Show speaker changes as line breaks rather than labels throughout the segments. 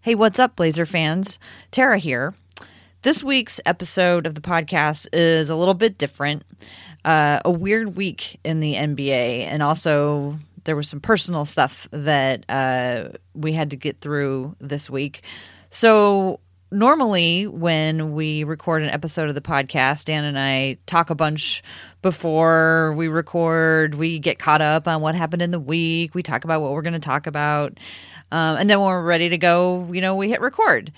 Hey, what's up, Blazer fans? Tara here. This week's episode of the podcast is a little bit different. Uh, a weird week in the NBA, and also there was some personal stuff that uh, we had to get through this week. So, normally, when we record an episode of the podcast, Dan and I talk a bunch before we record. We get caught up on what happened in the week. We talk about what we're going to talk about. Um, and then when we're ready to go, you know, we hit record.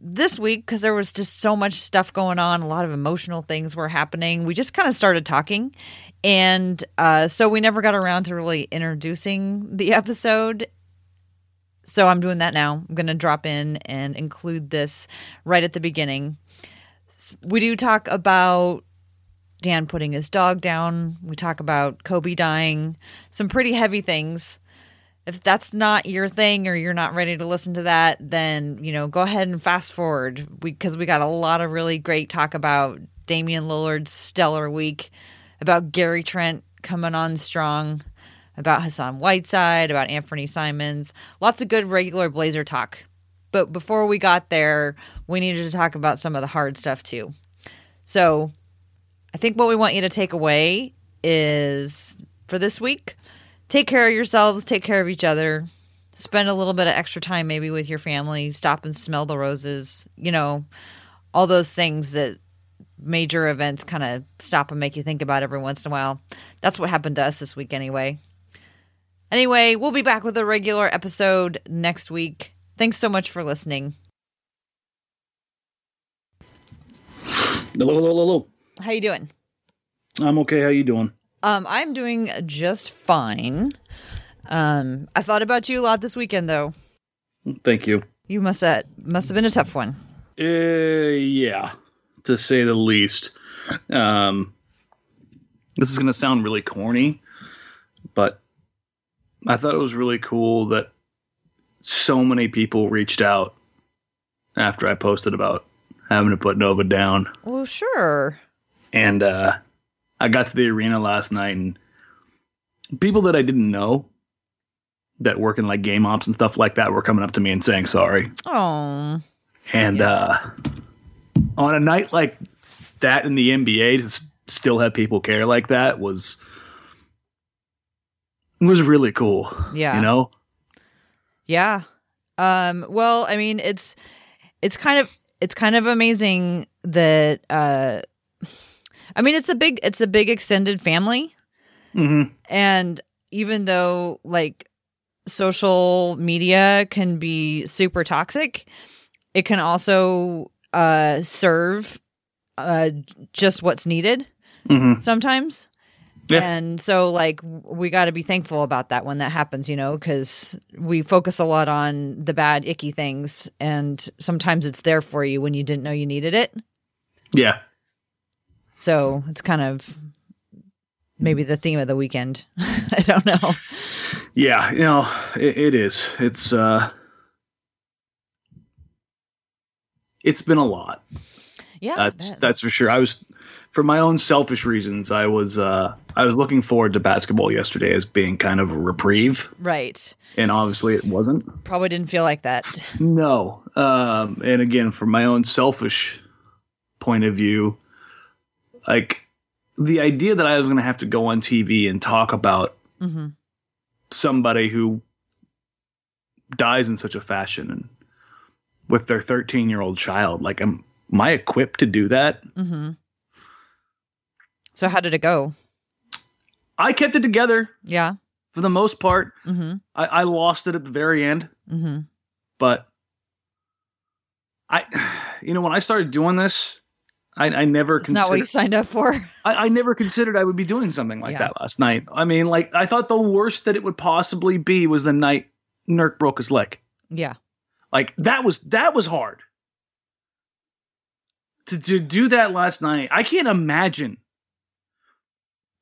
This week, because there was just so much stuff going on, a lot of emotional things were happening, we just kind of started talking. And uh, so we never got around to really introducing the episode. So I'm doing that now. I'm going to drop in and include this right at the beginning. We do talk about Dan putting his dog down. We talk about Kobe dying, some pretty heavy things if that's not your thing or you're not ready to listen to that, then you know go ahead and fast forward because we, we got a lot of really great talk about Damian Lillard's stellar week, about Gary Trent coming on strong, about Hassan Whiteside, about Anfernee Simons, lots of good regular Blazer talk. But before we got there, we needed to talk about some of the hard stuff too. So, I think what we want you to take away is for this week take care of yourselves, take care of each other, spend a little bit of extra time maybe with your family, stop and smell the roses, you know, all those things that major events kind of stop and make you think about every once in a while. That's what happened to us this week anyway. Anyway, we'll be back with a regular episode next week. Thanks so much for listening.
Hello, hello, hello.
How you doing?
I'm okay. How you doing?
Um, I'm doing just fine. Um, I thought about you a lot this weekend, though.
Thank you.
You must have must have been a tough one.
Uh, yeah, to say the least. Um, this is gonna sound really corny, but I thought it was really cool that so many people reached out after I posted about having to put Nova down.
Well, sure.
And uh, I got to the arena last night and people that I didn't know that work in like game ops and stuff like that were coming up to me and saying sorry.
Oh.
And
Yeah.
uh, on a night like that in the NBA to still have people care like that was was really cool.
Yeah.
You know?
Yeah. Um, well, I mean, it's it's kind of it's kind of amazing that uh I mean, it's a big it's a big extended family
hmm
and even though like social media can be super toxic, it can also uh serve uh just what's needed
hmm
sometimes.
Yeah.
And so, like, we got to be thankful about that when that happens, you know, because we focus a lot on the bad, icky things. And sometimes it's there for you when you didn't know you needed it.
Yeah.
So it's kind of maybe the theme of the weekend. I don't know.
Yeah, you know, it, it is. It's uh it's been a lot.
Yeah.
That's that's for sure. I was for my own selfish reasons, I was uh I was looking forward to basketball yesterday as being kind of a reprieve,
right.
and obviously it wasn't.
Probably didn't feel like that.
No. Um and again, from my own selfish point of view, like the idea that I was going to have to go on TV and talk about
hmm
somebody who dies in such a fashion and with their 13 year old child like am, am i equipped to do that?
Hmm So, how did it go?
i kept it together.
Yeah.
for the most part.
Hmm
i, I lost it at the very end.
Hmm
but i you know when i started doing this i, I never
It's not what you signed up for.
I, I never considered i would be doing something like
Yeah.
that last night i mean like i thought the worst that it would possibly be was the night nurk broke his leg
Yeah.
Like that was that was hard. To to do that last night, I can't imagine.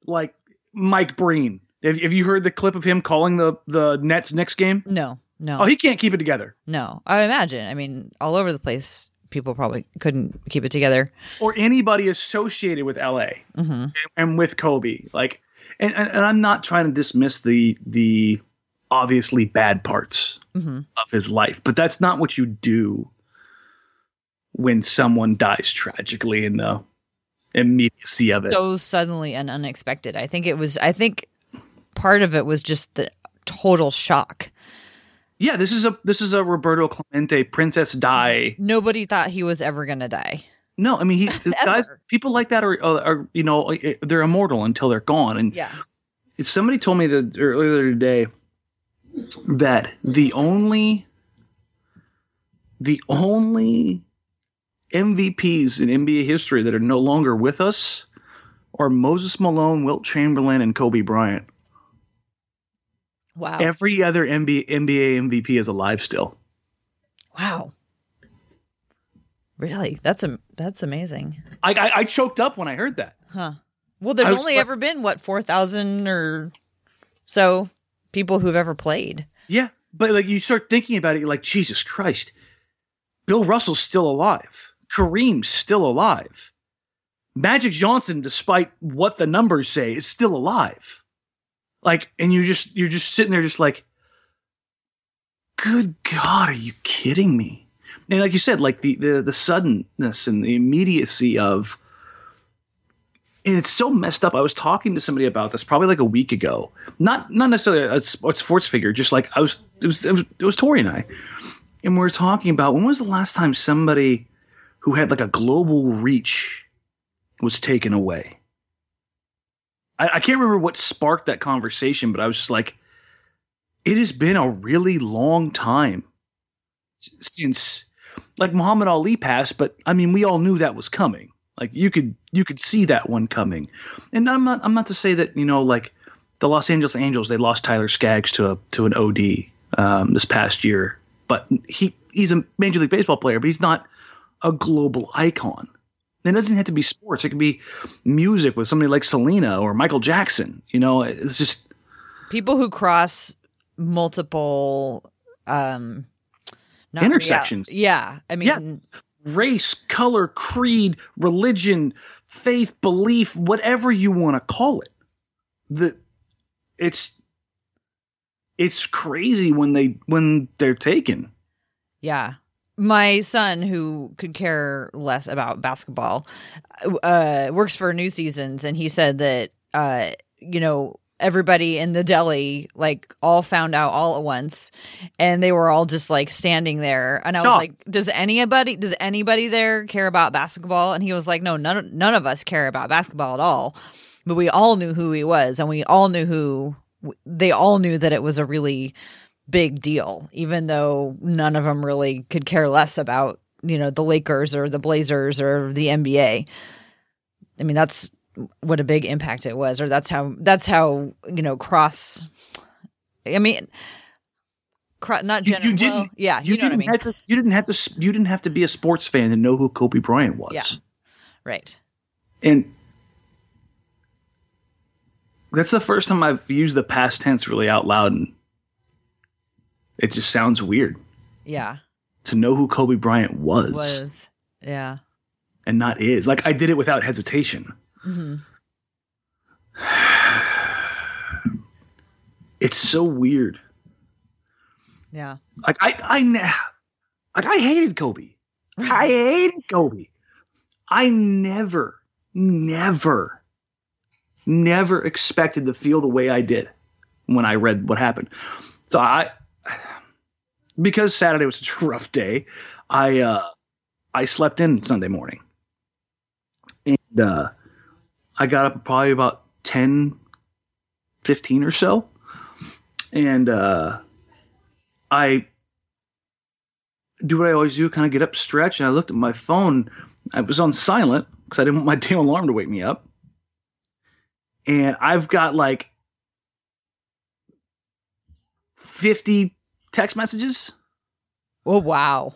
Like Mike Breen, have, have you heard the clip of him calling the the Nets next game?
No, no,
Oh, he can't keep it together.
no. I imagine. I mean, all over the place, people probably couldn't keep it together.
Or anybody associated with LA
hmm
and with Kobe. Like, and, and, and I'm not trying to dismiss the the obviously bad parts
hmm
of his life, but that's not what you do when someone dies tragically in the immediacy of it.
So suddenly and unexpected. I think it was. I think part of it was just the total shock.
Yeah, this is a this is a Roberto Clemente Princess Di.
Nobody thought he was ever going to die.
No, I mean he guys people like that are, are are you know they're immortal until they're gone and
Yeah.
somebody told me that earlier today that the only the only MVPs in NBA history that are no longer with us are Moses Malone, Wilt Chamberlain, and Kobe Bryant.
Wow.
Every other NBA, NBA MVP is alive still.
wow. Really? That's a that's amazing.
I, I, I choked up when I heard that.
Huh. Well, there's only
like-
ever been what 4,000 or so people who've ever played.
Yeah, but like you start thinking about it, you're like, Jesus Christ, Bill Russell's still alive. Kareem's still alive. Magic Johnson, despite what the numbers say, is still alive. Like, and you just you're just sitting there, just like, good God, are you kidding me? And like you said, like the the the suddenness and the immediacy of and it's so messed up. I was talking to somebody about this probably like a week ago. Not not necessarily a, sports figure, just like I was it was it was, it was Tori and I, and we were talking about when was the last time somebody who had like a global reach was taken away. I, I can't remember what sparked that conversation, but I was just like, it has been a really long time since like Muhammad Ali passed, but I mean we all knew that was coming. Like you could you could see that one coming. And I'm not I'm not to say that, you know, like the Los Angeles Angels, they lost Tyler Skaggs to a to an OD um, this past year. But he he's a major league baseball player, but he's not a global icon. It doesn't have to be sports. It could be music with somebody like Selena or Michael Jackson. You know, it's just
People who cross multiple um
Intersections.
yeah. I
Yeah.
mean,
race, color, creed, religion, faith, belief, whatever you want to call it. The it's it's crazy when they when they're taken.
Yeah. My son, who could care less about basketball, uh, works for New Seasons, and he said that, uh, you know, everybody in the deli, like, all found out all at once, and they were all just like standing there. And I was like, "Does anybody, does anybody there care about basketball?" And he was like, "No, none, none of us care about basketball at all." But we all knew who he was, and we all knew who. They all knew that it was a really big deal, even though none of them really could care less about, you know, the Lakers or the Blazers or the NBA. I mean, that's what a big impact it was, or that's how, that's how, you know, cross, I mean, cro- not
You,
general,
you didn't.
well, yeah,
you,
you, know what I
didn't
mean?
have to. You didn't have to. You didn't have to be a sports fan to know who Kobe Bryant was.
Yeah. Right.
And that's the first time I've used the past tense really out loud, and it just sounds weird
Yeah.
to know who Kobe Bryant was,
Was. Yeah.
and not is. Like I did it without hesitation.
hmm
It's so weird.
Yeah.
Like I, I, like I hated Kobe. I hated Kobe. I never, never, never expected to feel the way I did when I read what happened. So I, because Saturday was such a rough day, I, uh, I slept in Sunday morning, and uh, I got up probably about 10, 15 or so, and uh, I do what I always do, kind of get up, stretch, and I looked at my phone. I was on silent because I didn't want my damn alarm to wake me up. And I've got like 50 text messages
Oh wow.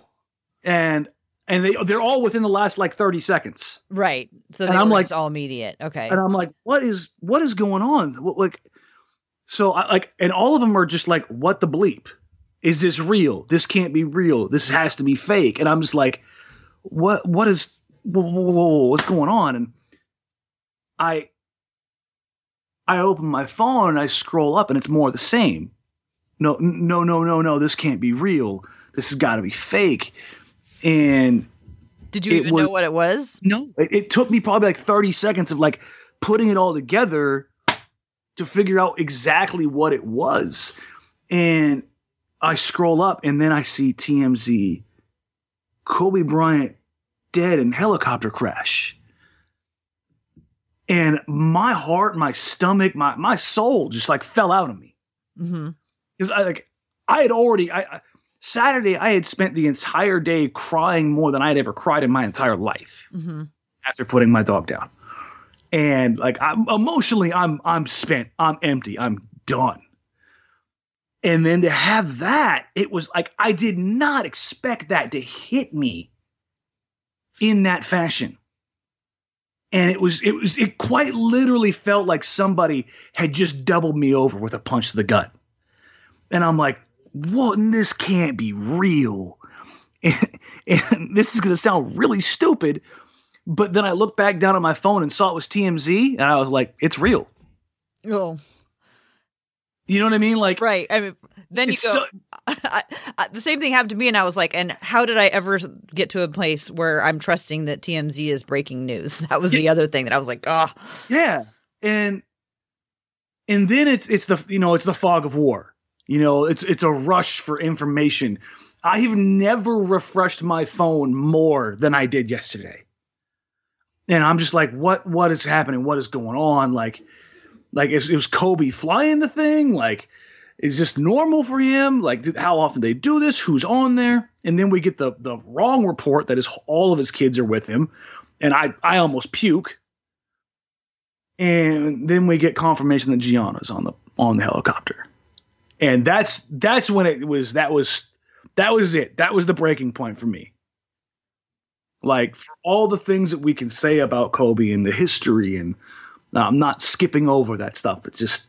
and and they they're all within the last like 30 seconds.
Right. So
And I'm like-
all immediate. Okay.
And I'm like, what is what is going on? What, like, so I like, and all of them are just like, what the bleep? Is this real? This can't be real. This has to be fake. And I'm just like, what what is whoa, whoa, whoa, what's going on? And I I open my phone and I scroll up and it's more of the same. No, no, no, no, no. This can't be real. This has got to be fake. And
Did you even
was-
know what it was?
no, it, it took me probably like 30 seconds of like putting it all together to figure out exactly what it was. And I scroll up and then I see TMZ Kobe Bryant dead in helicopter crash. And my heart, my stomach, my my soul just like fell out of me
Mm-hmm.
Because I like I had already I, I Saturday I had spent the entire day crying more than I had ever cried in my entire life
Mm-hmm.
after putting my dog down. And like I'm emotionally I'm I'm spent. I'm empty. I'm done. And then to have that, it was like I did not expect that to hit me in that fashion. And it was it was it quite literally felt like somebody had just doubled me over with a punch to the gut. And I'm like, what this can't be real. And, and this is gonna sound really stupid, but then I looked back down at my phone and saw it was TMZ, and I was like, it's real.
Oh,
You know what I mean? Like,
right. I mean, then you go.
so-
I, I, the same thing happened to me, and I was like, "And how did I ever get to a place where I'm trusting that TMZ is breaking news?" That was the other thing that I was like, "Oh,
yeah, and and then it's it's the you know it's the fog of war. You know, it's it's a rush for information. I have never refreshed my phone more than I did yesterday, and I'm just like, what what is happening? What is going on? Like, like is, is Kobe flying the thing? Like, is this normal for him? Like, how often they do this? Who's on there? And then we get the the wrong report that is all of his kids are with him, and I I almost puke. And then we get confirmation that Gianna's on the on the helicopter, and that's that's when it was that was that was it. That was the breaking point for me. Like for all the things that we can say about Kobe and the history, and uh, I'm not skipping over that stuff. It's just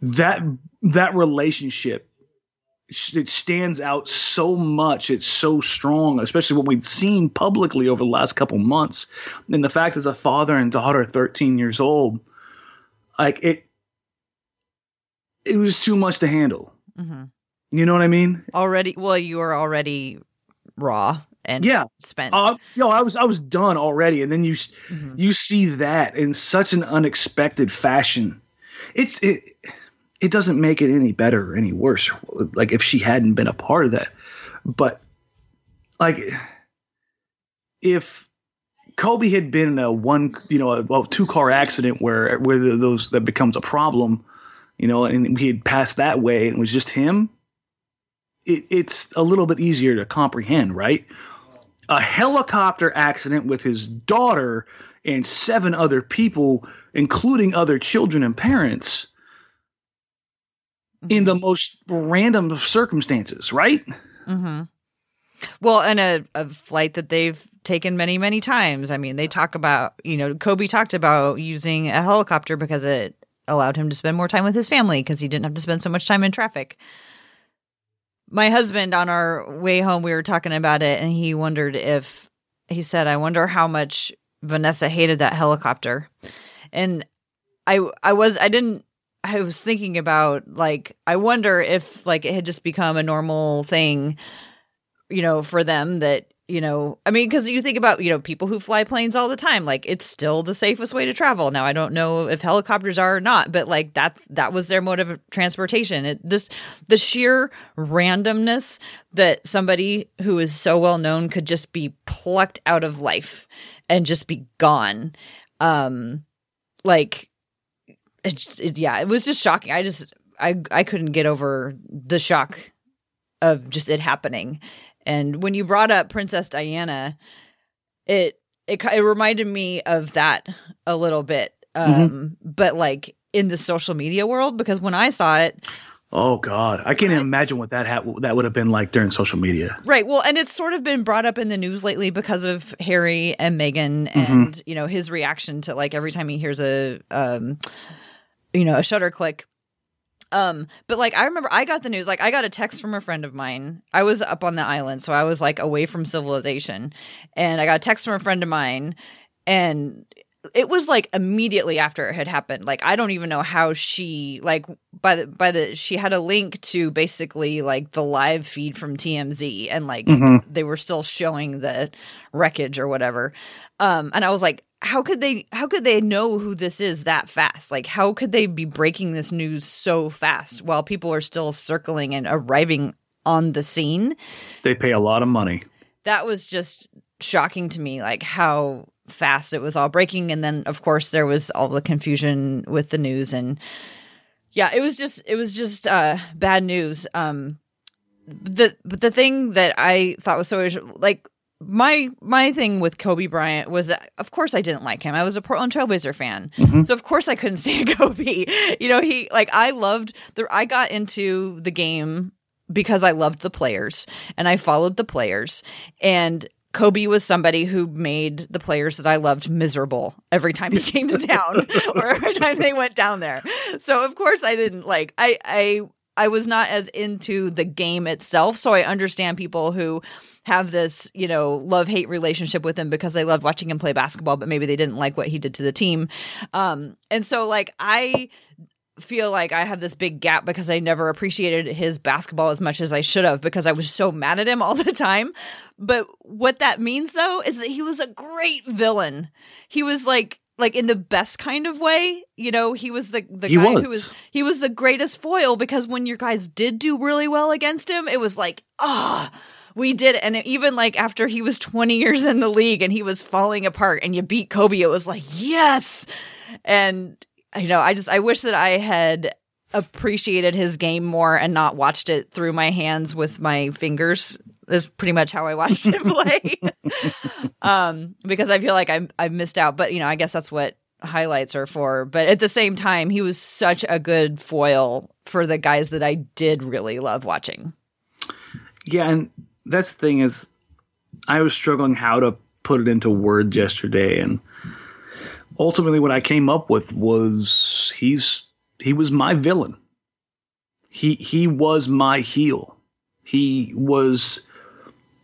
that that relationship it stands out so much it's so strong especially what we've seen publicly over the last couple months and the fact as a father and daughter 13 years old like it it was too much to handle
mhm.
you know what i mean
already." Well, you were already raw and
Yeah.
spent.
uh, yo i was i was done already and then you
Mhm.
you see that in such an unexpected fashion it's it it doesn't make it any better or any worse like if she hadn't been a part of that but like if kobe had been in a one you know a well, two car accident where where those that becomes a problem you know and he had passed that way and it was just him it, it's a little bit easier to comprehend right a helicopter accident with his daughter and seven other people, including other children and parents, in the most random of circumstances, right?
Mm-hmm. Well, and a, a flight that they've taken many, many times. I mean, they talk about, you know, Kobe talked about using a helicopter because it allowed him to spend more time with his family because he didn't have to spend so much time in traffic. My husband, on our way home, we were talking about it, and he wondered if he said, "I wonder how much Vanessa hated that helicopter." And I, I was, I didn't I was thinking about like I wonder if like it had just become a normal thing, you know, for them that you know, I mean, because you think about you know people who fly planes all the time, like it's still the safest way to travel. Now I don't know if helicopters are or not, but like that's that was their mode of transportation. It just the sheer randomness that somebody who is so well known could just be plucked out of life and just be gone. Um, like it just it, yeah it was just shocking i just i i couldn't get over the shock of just it happening and when you brought up princess diana it it, it reminded me of that a little bit um but like in the social media world because when i saw it
Oh God, I can't even imagine what that ha- that would have been like during social media.
Right. Well, and it's sort of been brought up in the news lately because of Harry and Meghan,
Mm-hmm.
and you know his reaction to like every time he hears a, um, you know, a shutter click. Um, but like I remember I got the news, like I got a text from a friend of mine. I was up on the island, so I was like away from civilization. And I got a text from a friend of mine and it was like immediately after it had happened. Like I don't even know how she like by the by the she had a link to basically like the live feed from TMZ and like
Mhm.
they were still showing the wreckage or whatever. Um and I was like how could they how could they know who this is that fast? Like how could they be breaking this news so fast while people are still circling and arriving on the scene?
They pay a lot of money.
that was just shocking to me like how fast it was all breaking and then of course there was all the confusion with the news and yeah it was just it was just uh bad news um the but the thing that i thought was so like my my thing with Kobe Bryant was that of course I didn't like him. I was a Portland Trailblazer fan.
Mhm.
So of course I couldn't stand Kobe. You know, he like I loved the I got into the game because I loved the players and I followed the players and Kobe was somebody who made the players that I loved miserable every time he came to town or every time they went down there. So of course I didn't like I I I was not as into the game itself, so I understand people who have this, you know, love hate relationship with him because they loved watching him play basketball, but maybe they didn't like what he did to the team. Um, and so, like, I feel like I have this big gap because I never appreciated his basketball as much as I should have because I was so mad at him all the time. But what that means though is that he was a great villain. He was like like in the best kind of way, you know, he was the the
He
guy
was.
who was he was the greatest foil because when your guys did do really well against him, it was like, ah, we did. it. And even like after he was 20 years in the league and he was falling apart and you beat Kobe, it was like, yes. And, you know, I just, I wish that I had appreciated his game more and not watched it through my hands with my fingers. Is pretty much how I watched him play. um, because I feel like I I missed out. But you know, I guess that's what highlights are for. But at the same time, he was such a good foil for the guys that I did really love watching.
Yeah, and that's the thing is, I was struggling how to put it into words yesterday, and ultimately, what I came up with was he's he was my villain. He he was my heel. He was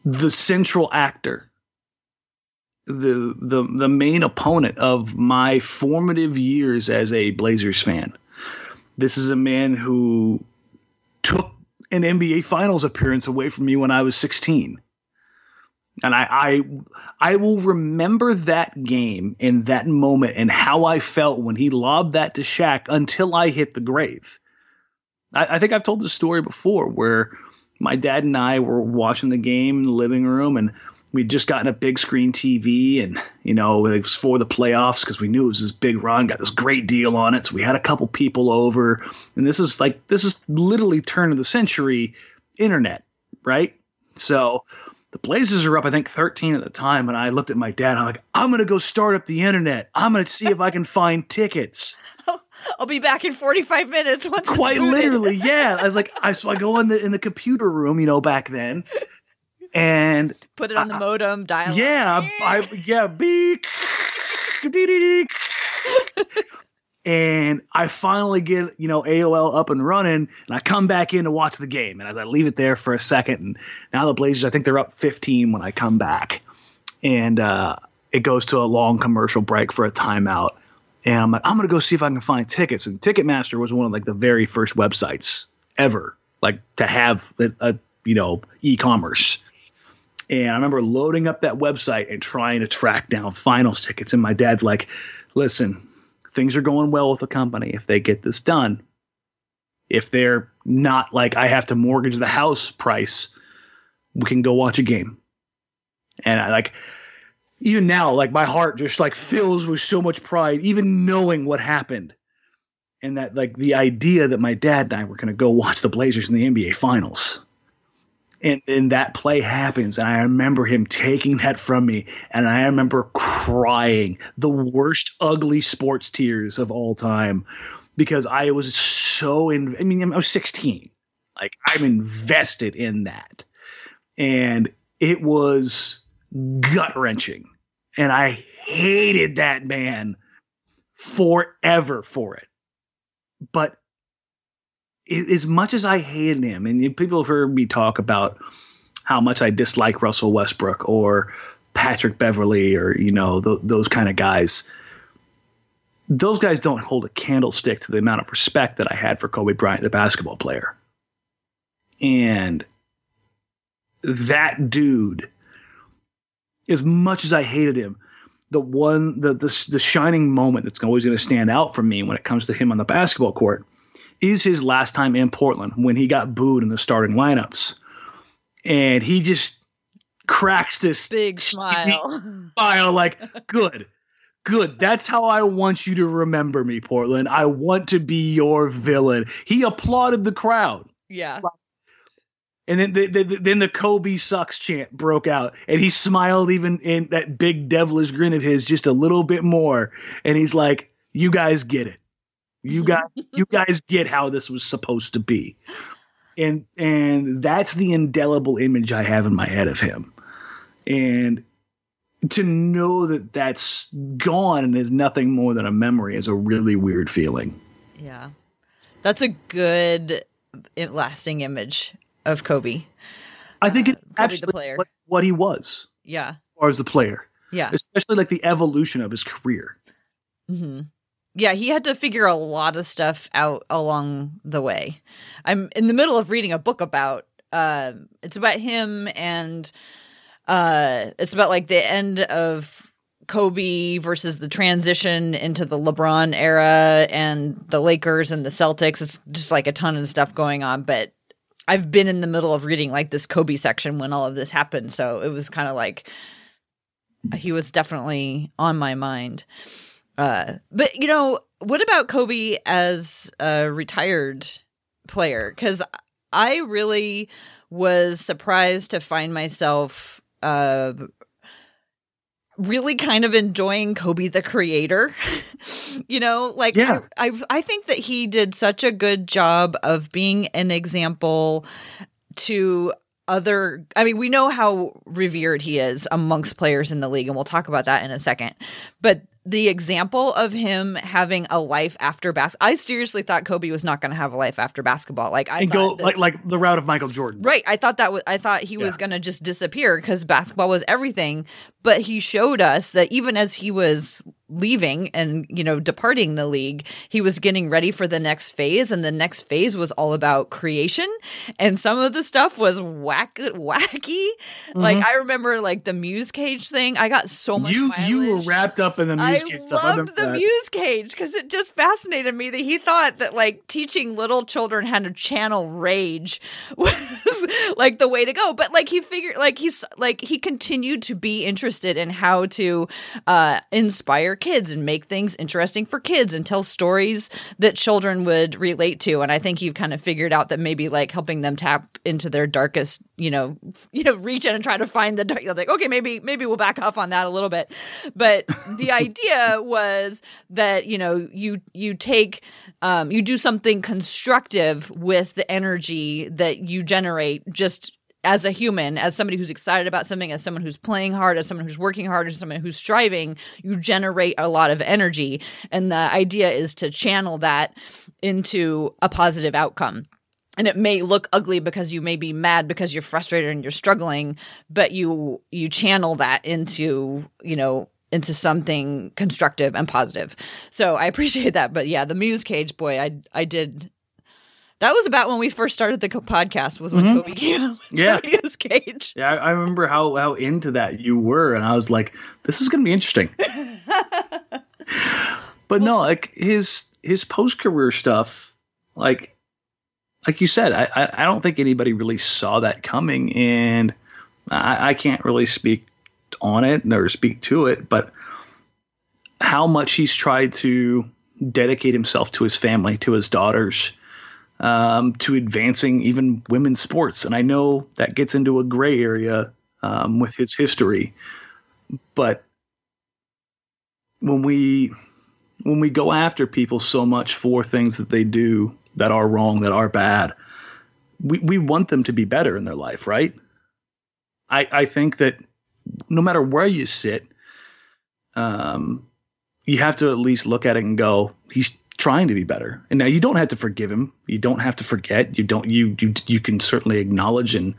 the central actor, the the the main opponent of my formative years as a Blazers fan. This is a man who took an NBA Finals appearance away from me when I was 16. And I, I I will remember that game and that moment and how I felt when he lobbed that to Shaq until I hit the grave. I, I think I've told this story before where my dad and I were watching the game in the living room and we'd just gotten a big screen TV and you know it was for the playoffs because we knew it was this big run, got this great deal on it. So we had a couple people over, and this is like this is literally turn of the century internet, right? So the Blazers are up, I think, 13 at the time, and I looked at my dad. I'm like, I'm gonna go start up the internet. I'm gonna see if I can find tickets.
Oh, I'll be back in 45 minutes. Once
Quite literally, yeah. I was like, I so I go in the in the computer room, you know, back then, and
Put it on the modem, dial.
yeah, I, I yeah, beep, and I finally get you know AOL up and running, and I come back in to watch the game. And as I leave it there for a second, and now the Blazers, I think they're up 15 when I come back, and uh, it goes to a long commercial break for a timeout. And I'm like, I'm gonna go see if I can find tickets. And Ticketmaster was one of like the very first websites ever, like to have a, a you know e-commerce. And I remember loading up that website and trying to track down finals tickets. And my dad's like, listen, things are going well with the company if they get this done. If they're not like, I have to mortgage the house price, we can go watch a game. And I like, even now, like my heart just like fills with so much pride, even knowing what happened. And that, like, the idea that my dad and I were going to go watch the Blazers in the NBA Finals. And then that play happens and i remember him taking that from me and i remember crying the worst ugly sports tears of all time because i was so in i mean i was 16 like i'm invested in that. And it was gut wrenching and i hated that man forever for it but as much as I hated him, and people have heard me talk about how much I dislike Russell Westbrook or Patrick Beverley or you know th- those kind of guys. Those guys don't hold a candlestick to the amount of respect that I had for Kobe Bryant, the basketball player. And that dude, as much as I hated him, the one the the, the shining moment that's always going to stand out for me when it comes to him on the basketball court is his last time in Portland when he got booed in the starting lineups. And he just cracks this
big smile.
smile like, good, good. That's how I want you to remember me, Portland. I want to be your villain. He applauded the crowd.
Yeah.
And then the, the, then the Kobe sucks chant broke out, and he smiled even in that big devilish grin of his just a little bit more. And he's like, "You guys get it. You guys, you guys get how this was supposed to be, and and that's the indelible image I have in my head of him, and to know that that's gone and is nothing more than a memory is a really weird feeling.
Yeah, that's a good, lasting image of Kobe.
I think uh, it's actually what, what he was.
Yeah,
as far as the player.
Yeah,
especially like the evolution of his career.
Mm-hmm yeah, he had to figure a lot of stuff out along the way. I'm in the middle of reading a book about uh it's about him and uh it's about like the end of Kobe versus the transition into the LeBron era and the Lakers and the Celtics. It's just like a ton of stuff going on, but I've been in the middle of reading like this Kobe section when all of this happened, so it was kind of like he was definitely on my mind. Uh, but you know, what about Kobe as a retired player? Because I really was surprised to find myself uh, really kind of enjoying Kobe the creator. you know, like
yeah.
I, I I think that he did such a good job of being an example to other I mean, we know how revered he is amongst players in the league and we'll talk about that in a second. But the example of him having a life after basketball. I seriously thought Kobe was not going to have a life after basketball. Like I
and go that, like like the route of Michael Jordan.
Right. I thought that was I thought he yeah. was going to just disappear because basketball was everything. But he showed us that even as he was leaving and you know departing the league he was getting ready for the next phase and the next phase was all about creation and some of the stuff was whack wacky mm-hmm. like i remember like the muse cage thing i got so much
you
mileage.
you were wrapped up in the muse
I
cage
stuff loved the
that.
muse cage because it just fascinated me that he thought that like teaching little children how to channel rage was like the way to go but like he figured like he's like he continued to be interested in how to uh inspire kids and make things interesting for kids and tell stories that children would relate to. And I think you've kind of figured out that maybe like helping them tap into their darkest, you know, you know, reach in and try to find the dark. Like, okay, maybe maybe we'll back off on that a little bit. But the idea was that you know you you take um, you do something constructive with the energy that you generate just as a human, as somebody who's excited about something, as someone who's playing hard, as someone who's working hard, as someone who's striving, you generate a lot of energy. And the idea is to channel that into a positive outcome. And it may look ugly because you may be mad because you're frustrated and you're struggling, but you you channel that into, you know, into something constructive and positive. So I appreciate that. But yeah, the Muse Cage boy, I I did that was about when we first started the podcast. Was when mm-hmm. Kobe came out.
yeah,
his cage.
Yeah, I remember how how into that you were, and I was like, "This is going to be interesting." but no, like his his post career stuff, like like you said, I, I, I don't think anybody really saw that coming, and I, I can't really speak on it nor speak to it, but how much he's tried to dedicate himself to his family, to his daughters um, to advancing even women's sports. And I know that gets into a gray area um, with his history, but when we when we go after people so much for things that they do that are wrong, that are bad, we, we want them to be better in their life, right? I, I think that no matter where you sit, um, you have to at least look at it and go, he's trying to be better. And now you don't have to forgive him. You don't have to forget. You don't. You you you can certainly acknowledge and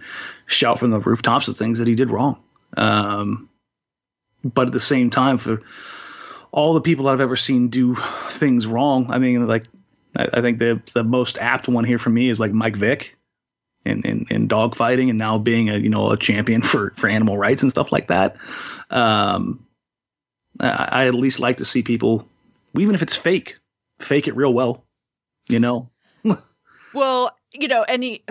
shout from the rooftops the things that he did wrong. Um, but at the same time, for all the people that I've ever seen do things wrong, I mean, like I, I think the the most apt one here for me is like Mike Vick. In, in, in dog fighting and now being a you know a champion for, for animal rights and stuff like that. Um, I, I at least like to see people, even if it's fake, fake it real well, you know?
well, you know, any,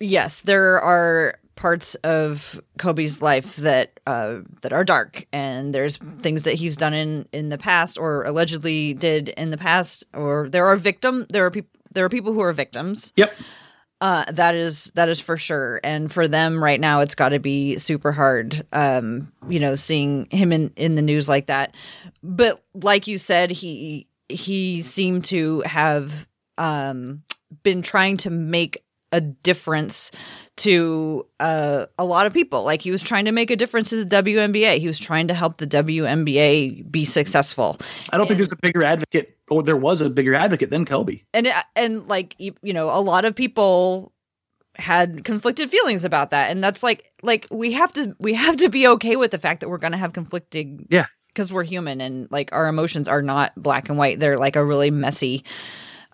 yes, there are parts of Kobe's life that uh, that are dark, and there's things that he's done in in the past or allegedly did in the past, or there are victim there are people there are people who are victims.
Yep.
Uh, that is that is for sure, and for them right now, it's got to be super hard. Um, you know, seeing him in in the news like that. But like you said, he he seemed to have um, been trying to make a difference to uh, a lot of people. Like he was trying to make a difference to the WNBA. He was trying to help the WNBA be successful.
I don't and, think there's a bigger advocate, or there was a bigger advocate than Kobe.
And and like you know, a lot of people had conflicted feelings about that, and that's like like we have to we have to be okay with the fact that we're going to have conflicting
yeah
because we're human and like our emotions are not black and white. They're like a really messy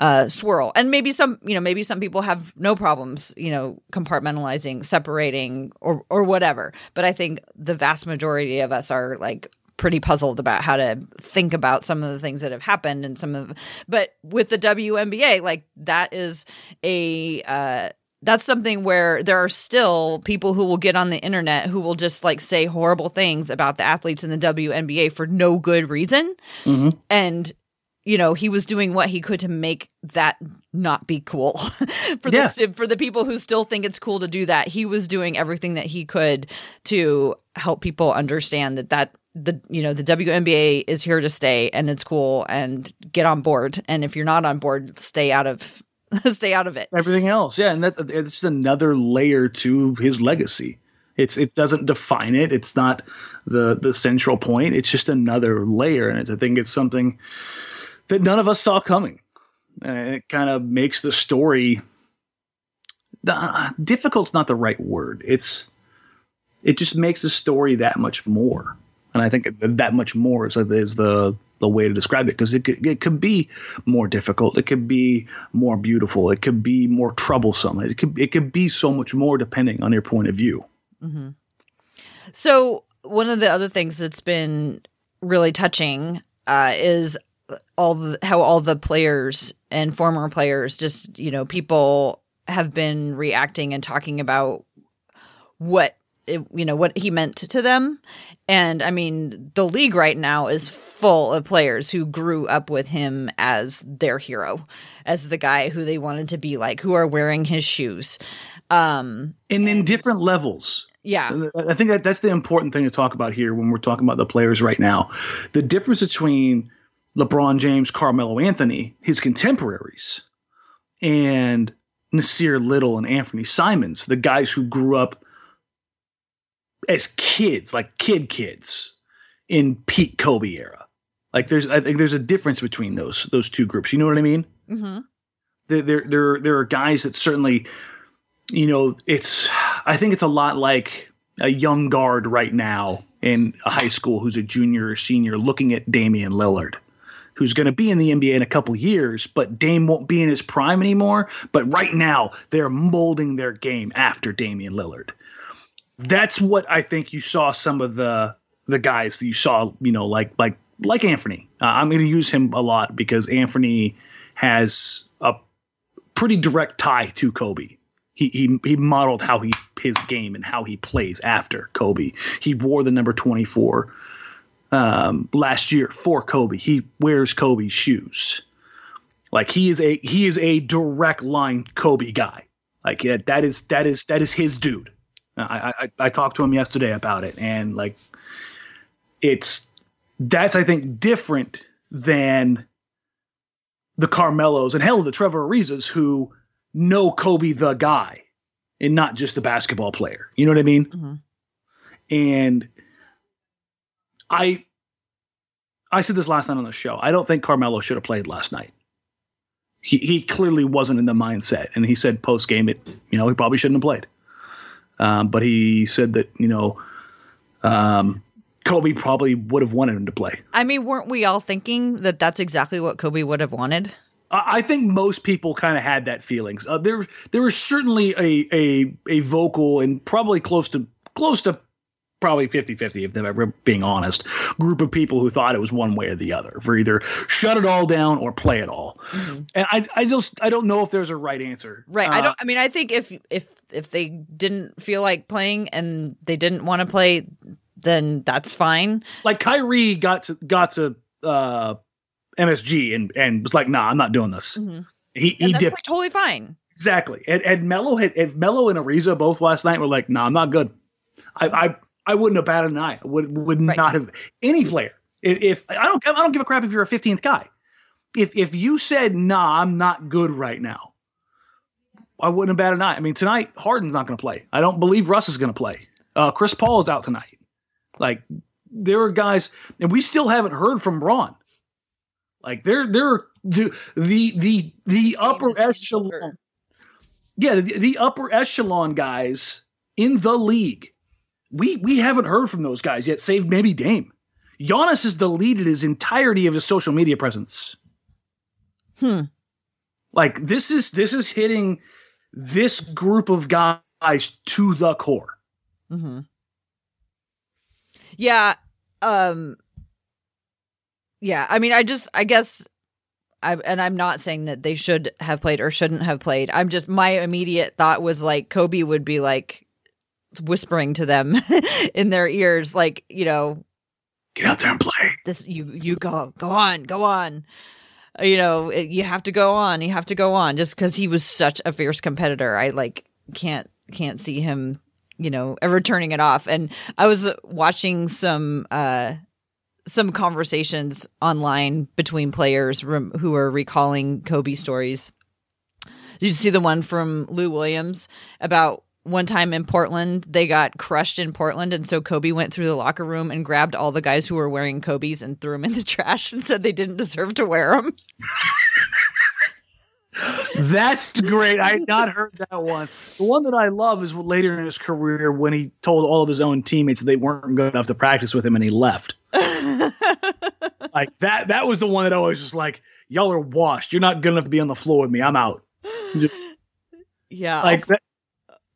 uh, swirl. And maybe some, you know, maybe some people have no problems, you know, compartmentalizing, separating, or or whatever. But I think the vast majority of us are like pretty puzzled about how to think about some of the things that have happened and some of but with the WNBA like that is a uh that's something where there are still people who will get on the internet who will just like say horrible things about the athletes in the WNBA for no good reason. Mm-hmm. And you know, he was doing what he could to make that not be cool for yeah. the for the people who still think it's cool to do that. He was doing everything that he could to help people understand that that the you know the WNBA is here to stay and it's cool and get on board. And if you're not on board, stay out of stay out of it.
Everything else, yeah, and that it's just another layer to his legacy. It's it doesn't define it. It's not the the central point. It's just another layer, and I think it's something that none of us saw coming. And it kind of makes the story uh, difficult's not the right word. It's it just makes the story that much more, and I think that much more is, is the the way to describe it because it it could be more difficult. It could be more beautiful. It could be more troublesome. It could it could be so much more depending on your point of view.
Mm-hmm. So one of the other things that's been really touching uh, is all the, how all the players and former players, just you know, people have been reacting and talking about what it, you know what he meant to them. And i mean the league right now is full of players who grew up with him as their hero as the guy who they wanted to be like who are wearing his shoes. Um
and in different levels.
Yeah.
I think that that's the important thing to talk about here when we're talking about the players right now. The difference between lebron james carmelo anthony his contemporaries and Nassir Little and anfernee simons the guys who grew up as kids, like kid kids in peak Kobe era. Like there's I think there's a difference between those those two groups. You know what I mean? Mm-hmm. There, there there there are guys that certainly, you know, it's I think it's a lot like a young guard right now in a high school who's a junior or senior looking at Damian Lillard, who's going to be in the NBA in a couple years, but Dame won't be in his prime anymore. But right now, they're molding their game after Damian Lillard that's what I think you saw some of the the guys that you saw, you know, like like like Anthony. Uh, I'm going to use him a lot because Anthony has a pretty direct tie to Kobe. He, he he modeled how he his game and how he plays after Kobe. He wore the number 24 um, last year for Kobe. He wears Kobe's shoes. Like he is a he is a direct line Kobe guy. Like yeah, that is that is that is his dude. I, I I talked to him yesterday about it, and like it's that's I think different than the Carmelos and hell the Trevor Arizas who know Kobe the guy and not just the basketball player. You know what I mean?
Mhm.
And I I said this last night on the show. I don't think Carmelo should have played last night. He he clearly wasn't in the mindset, and he said post game it. You know, he probably shouldn't have played. Um, but he said that you know, um, Kobe probably would have wanted him to play.
I mean, weren't we all thinking that that's exactly what Kobe would have wanted?
I think most people kind of had that feelings. Uh, there, there was certainly a, a a vocal and probably close to close to probably 50-50 if they're being honest group of people who thought it was one way or the other for either shut it all down or play it all and I, I just i don't know if there's a right answer
Right. I
Uh,
don't. I mean, I think if if if they didn't feel like playing and they didn't want to play, then that's fine.
like Kyrie got to got to uh MSG and and was like nah I'm not doing this
Mhm.
he he
And that's like totally fine.
Exactly. And, and Melo had if Melo and Ariza both last night were like, nah, I'm not good." I I, I wouldn't have batted an eye. I would would
Right.
not have any player. If, if I don't I don't give a crap if you're a 15th guy. If if you said, "Nah, I'm not good right now," I wouldn't have batted an eye. I mean, tonight Harden's not going to play. I don't believe Russ is going to play. Uh, Chris Paul is out tonight. Like there are guys, and we still haven't heard from Bron. Like there there are the the the the upper echelon yeah, the, the upper echelon guys in the league, we we haven't heard from those guys yet, save maybe Dame. Giannis has deleted his entirety of his social media presence.
Hmm.
Like this is this is hitting this group of guys to the core.
hmm Yeah. Um. Yeah. I mean, I just. I guess. I and I'm not saying that they should have played or shouldn't have played. I'm just my immediate thought was like Kobe would be like whispering to them in their ears, like you know,
Get out there and play.
this you you go go on go on. Uh, you know it- you have to go on you have to go on. Just because he was such a fierce competitor i like can't can't see him you know ever turning it off. And i was watching some uh some conversations online between players rem- who are recalling kobe stories. Did you see the one from lou williams about one time in Portland, they got crushed in Portland, and so Kobe went through the locker room and grabbed all the guys who were wearing Kobe's and threw them in the trash and said they didn't deserve to wear them.
That's great. I had not heard that one. The one that I love is later in his career when he told all of his own teammates they weren't good enough to practice with him and he left. like that that was the one that I was just like, y'all are washed. You're not good enough to be on the floor with me. I'm out. Just,
yeah,
like that.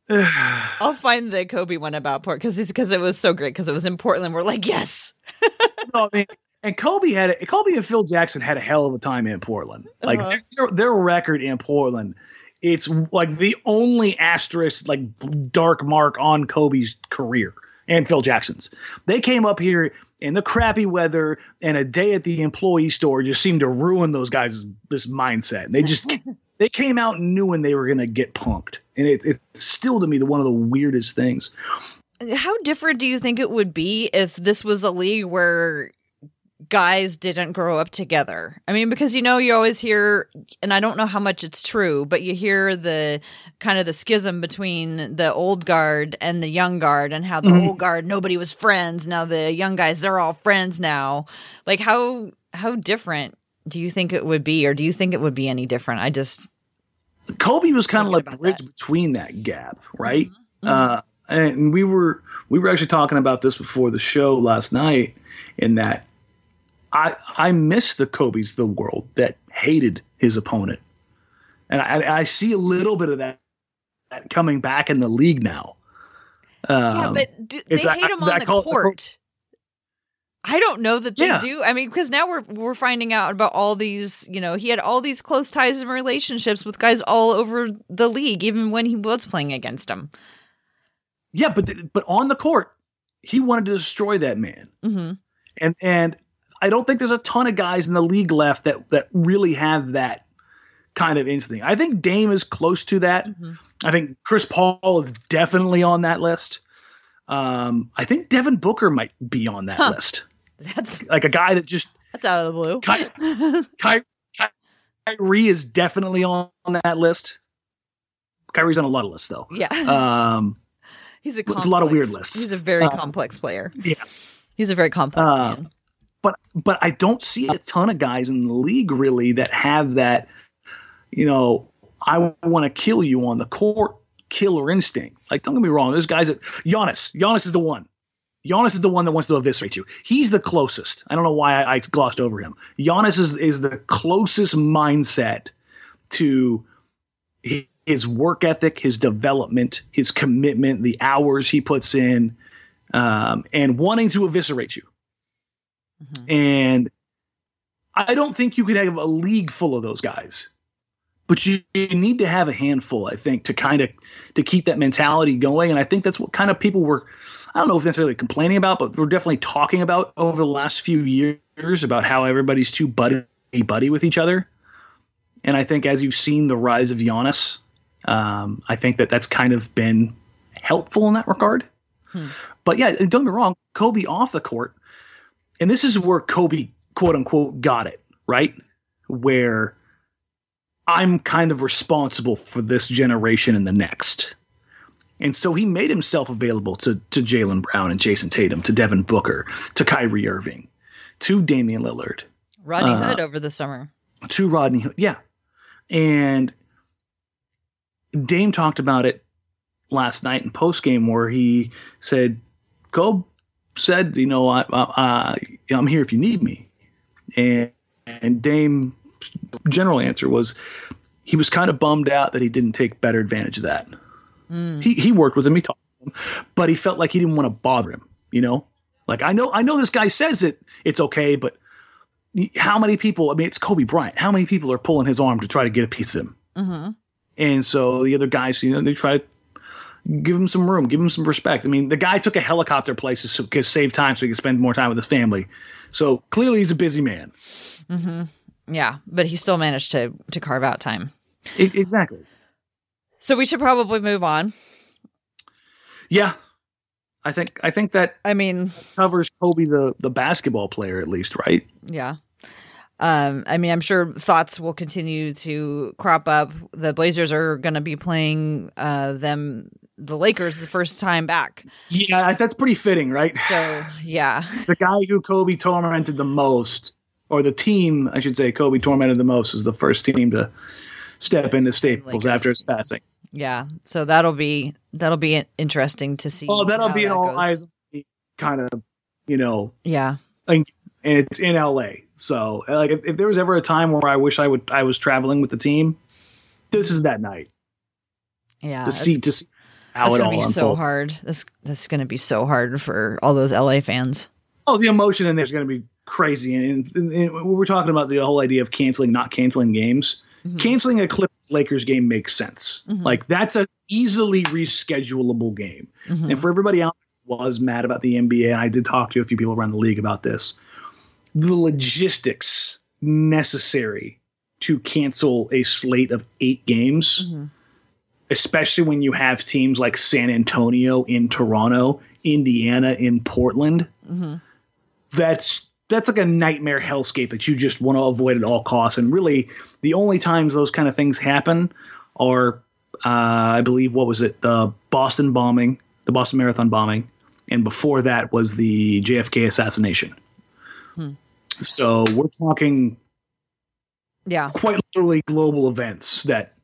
I'll, find the Kobe one about Port because because it was so great because it was in Portland. We're like, yes,
no, I mean, and Kobe had a, Kobe and Phil Jackson had a hell of a time in Portland. Like
Uh-huh.
their, their record in Portland, it's like the only asterisk, like dark mark on Kobe's career and Phil Jackson's. They came up here in the crappy weather, and a day at the employee store just seemed to ruin those guys' this mindset. They just they came out knowing they were going to get punked, and it's it's still to me the one of the weirdest things.
how different do you think it would be if this was a league where guys didn't grow up together? I mean, because you know, you always hear, and I don't know how much it's true, but you hear the kind of the schism between the old guard and the young guard, and how the
Mhm.
old guard nobody was friends. Now the young guys, they're all friends now. Like how how different do you think it would be, or do you think it would be any different? I just
Kobe was kind of like bridge
that.
between that gap, right?
Mhm.
Uh, and we were we were actually talking about this before the show last night. In that, I I miss the Kobe's the world that hated his opponent, and I, I see a little bit of that, that coming back in the league now.
yeah,
Um,
but do, they
it's- I-
hate him on
I
the
call it the
court. I don't know that they
Yeah.
do. I mean, because now we're we're finding out about all these. You know, he had all these close ties and relationships with guys all over the league, even when he was playing against them.
yeah, but th- but on the court, he wanted to destroy that man.
hmm
and and I don't think there's a ton of guys in the league left that that really have that kind of instinct. I think Dame is close to that.
Mm-hmm.
I think Chris Paul is definitely on that list. Um, I think Devin Booker might be on that
Huh.
list.
That's
Like a guy that just
that's out of the blue.
Ky- Ky- Ky- Kyrie is definitely on, on that list. Kyrie's on a lot of lists though.
yeah.
Um,
He's a
it's a lot of weird lists.
He's a very
Uh,
complex player.
yeah.
He's a very complex
Uh,
man.
but but I don't see a ton of guys in the league really that have that, you know, I want to kill you on the court killer instinct. Like, don't get me wrong, there's guys that Giannis, Giannis is the one. Giannis is the one that wants to eviscerate you. He's the closest. I don't know why I, I glossed over him. Giannis is is the closest mindset to his work ethic, his development, his commitment, the hours he puts in, um, and wanting to eviscerate you.
Mhm.
And I don't think you could have a league full of those guys. But you, you need to have a handful, I think, to kind of to keep that mentality going. And I think that's what kind of people were I don't know if necessarily complaining about, but we're definitely talking about over the last few years about how everybody's too buddy buddy with each other. And I think as you've seen the rise of Giannis, um, I think that that's kind of been helpful in that regard.
Hmm.
But yeah, don't get me wrong, Kobe off the court, and this is where Kobe quote unquote got it right, where I'm kind of responsible for this generation and the next. And so he made himself available to to Jaylen Brown and Jayson Tatum, to Devin Booker, to Kyrie Irving, to Damian Lillard,
Rodney
uh,
Hood over the summer.
to Rodney Hood. Yeah. And Dame talked about it last night in post game where he said, Kobe said, you know, I, I, I, I'm here if you need me. And, and Dame's general answer was he was kind of bummed out that he didn't take better advantage of that.
Mm.
He, he worked with him, he talked to him, but he felt like he didn't want to bother him, you know? Like I know I know this guy says it it's okay, but how many people? I mean, it's Kobe Bryant. How many people are pulling his arm to try to get a piece of him?
hmm
And so the other guys, you know, they try to give him some room, give him some respect. I mean, the guy took a helicopter places to save time so he could spend more time with his family. So clearly, he's a busy man.
hmm Yeah, but he still managed to to carve out time.
E- exactly.
So we should probably move on.
Yeah, I think I think that
I mean,
covers Kobe the the basketball player at least, right?
yeah. Um, I mean, I'm sure thoughts will continue to crop up. The Blazers are going to be playing uh, them, the Lakers, the first time back.
Yeah, that's pretty fitting, right?
So, yeah,
the guy who Kobe tormented the most, or the team, I should say, Kobe tormented the most, was the first team to step into Staples
Lakers.
after his passing.
yeah. So that'll be that'll be interesting to see.
Oh, that'll be an
that
all
goes.
eyes kind of, you know,
Yeah,
and it's in LA. So, like, if, if there was ever a time where I wish I would, I was traveling with the team, this is that night
yeah.
to see to see how
That's
it
gonna be
unfolds.
so hard. This that's gonna be so hard for all those LA fans.
Oh, the emotion in there is going to be crazy. And, and, and we we're talking about the whole idea of canceling, not canceling games.
Mhm.
Canceling a Clippers Lakers game makes sense.
Mhm.
Like that's a easily reschedulable game.
Mhm.
And for everybody out there who was mad about the NBA, and I did talk to a few people around the league about this, the logistics necessary to cancel a slate of eight games,
Mhm.
especially when you have teams like San Antonio in Toronto, Indiana in Portland,
Mhm.
that's that's like a nightmare hellscape that you just want to avoid at all costs. And really, the only times those kind of things happen are, uh, I believe, what was it, the Boston bombing, the Boston Marathon bombing, and before that was the JFK assassination.
Hmm.
So we're talking
Yeah,
quite literally global events that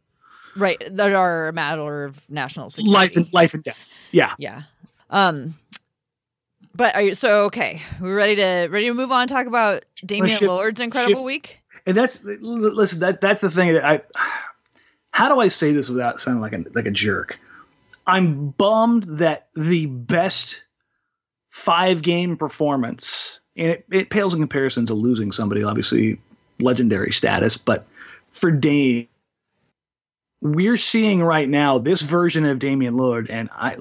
right. That are a matter of national security.
life and life and death. Yeah.
Yeah. Um. But are you so okay? We're ready to ready to move on. and Talk about Damian
shift-
Lillard's incredible
shift-
week.
and that's listen that that's the thing that i how do i say this without sounding like a like a jerk i'm bummed that the best five game performance and it, it pales in comparison to losing somebody obviously legendary status but for Dame we're seeing right now this version of Damian Lillard, and I,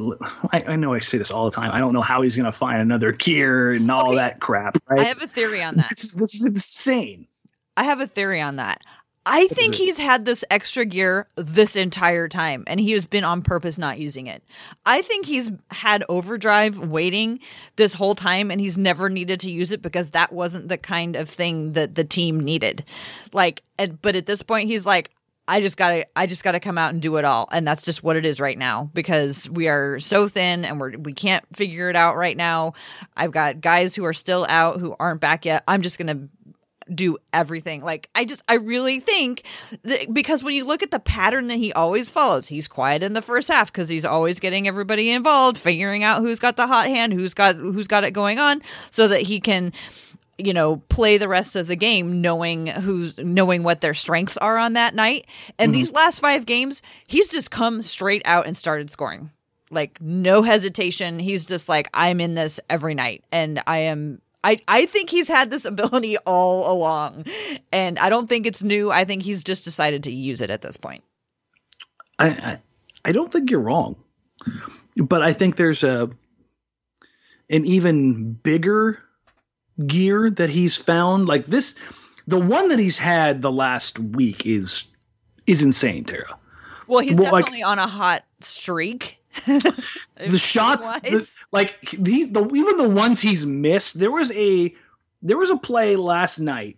I, know I say this all the time. I don't know how he's going to find another gear and all
Okay.
that crap. Right?
I have a theory on that.
this, is, this is insane.
I have a theory on that. I think he's had this extra gear this entire time and he has been on purpose not using it. I think he's had overdrive waiting this whole time and he's never needed to use it because that wasn't the kind of thing that the team needed. Like but at this point he's like I just got to I just got to come out and do it all and that's just what it is right now because we are so thin and we're we can't figure it out right now. I've got guys who are still out who aren't back yet. I'm just to do everything. Like I just I really think that because when you look at the pattern that he always follows, he's quiet in the first half because he's always getting everybody involved, figuring out who's got the hot hand, who's got who's got it going on so that he can you know play the rest of the game knowing who's knowing what their strengths are on that night and mm-hmm. these last 5 games he's just come straight out and started scoring like no hesitation he's just like i'm in this every night and i am I, I think he's had this ability all along, and I don't think it's new. I think he's just decided to use it at this point.
I, I, I don't think you're wrong, but I think there's a an even bigger gear that he's found. Like this, the one that he's had the last week is is insane, Tara.
Well, he's well, definitely like, on a hot streak
the shots, the, like these, the even the ones he's missed. There was a there was a play last night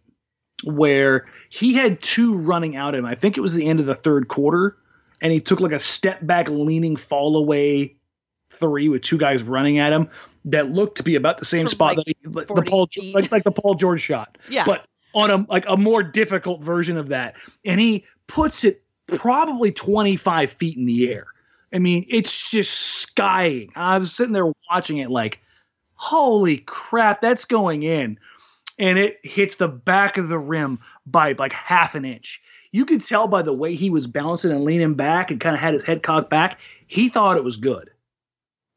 where he had two running out him. I think it was the end of the third quarter, and he took like a step back, leaning fall away three with two guys running at him that looked to be about the same From spot like that he, the Paul like, like the Paul George shot.
Yeah,
but on a like a more difficult version of that, and he puts it probably 25 feet in the air I mean, it's just skying. I was sitting there watching it like, holy crap, that's going in. And it hits the back of the rim by like half an inch. You could tell by the way he was bouncing and leaning back and kind of had his head cocked back. He thought it was good.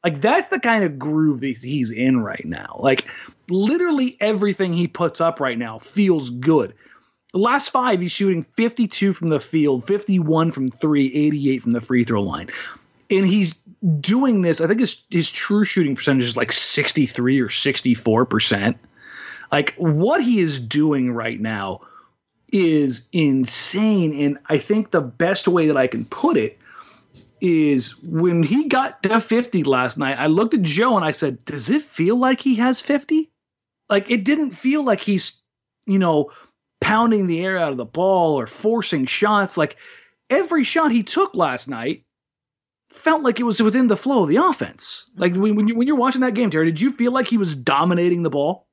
Like that's the kind of groove that he's in right now. Like literally everything he puts up right now feels good. The last five, he's shooting 52 from the field, 51 from three, 88 from the free throw line and he's doing this. I think his his true shooting percentage is like sixty three or sixty four percent. Like what he is doing right now is insane, and I think the best way that I can put it is when he got to 50 last night, I looked at Joe and I said, Does it feel like he has 50? Like it didn't feel like he's, you know, pounding the air out of the ball or forcing shots. Like every shot he took last night felt like it was within the flow of the offense. Like when you when you're watching that game, Terry, did you feel like he was dominating the ball?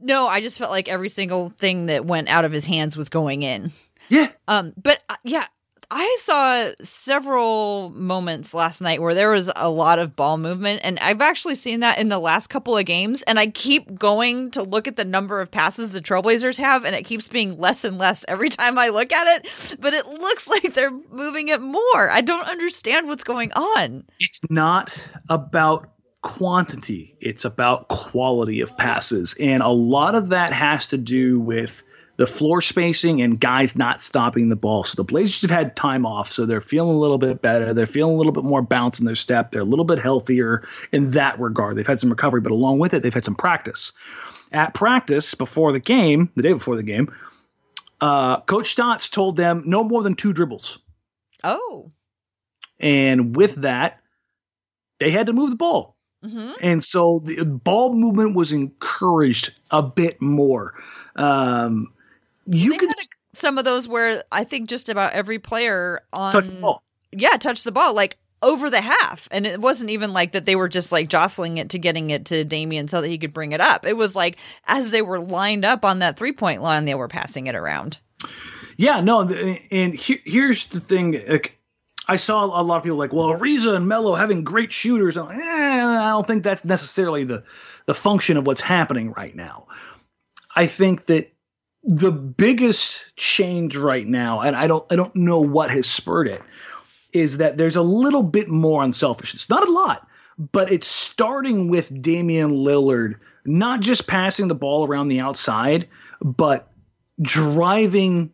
No, I just felt like every single thing that went out of his hands was going in.
Yeah.
Um, but uh, yeah, I saw several moments last night where there was a lot of ball movement, and I've actually seen that in the last couple of games. And I keep going to look at the number of passes the Trailblazers have, and it keeps being less and less every time I look at it. But it looks like they're moving it more. I don't understand what's going on.
It's not about quantity, it's about quality of passes. And a lot of that has to do with the floor spacing and guys not stopping the ball. So the Blazers have had time off, so they're feeling a little bit better. They're feeling a little bit more bounce in their step. They're a little bit healthier in that regard. They've had some recovery, but along with it, they've had some practice. At practice before the game, the day before the game, uh, Coach Stotts told them no more than two dribbles.
Oh.
And with that, they had to move the ball. Mm-hmm. And so the ball movement was encouraged a bit more. Um, you they could
some of those where I think just about every player on yeah touched the ball like over the half, and it wasn't even like that they were just like jostling it to getting it to Damian so that he could bring it up. It was like as they were lined up on that three point line, they were passing it around.
Yeah, no, and here's the thing. Like, I saw a lot of people like, well, Ariza and Melo having great shooters. Like, eh, I don't think that's necessarily the the function of what's happening right now. I think that the biggest change right now, and I don't I don't know what has spurred it, is that there's a little bit more unselfishness. Not a lot, but it's starting with Damian Lillard not just passing the ball around the outside, but driving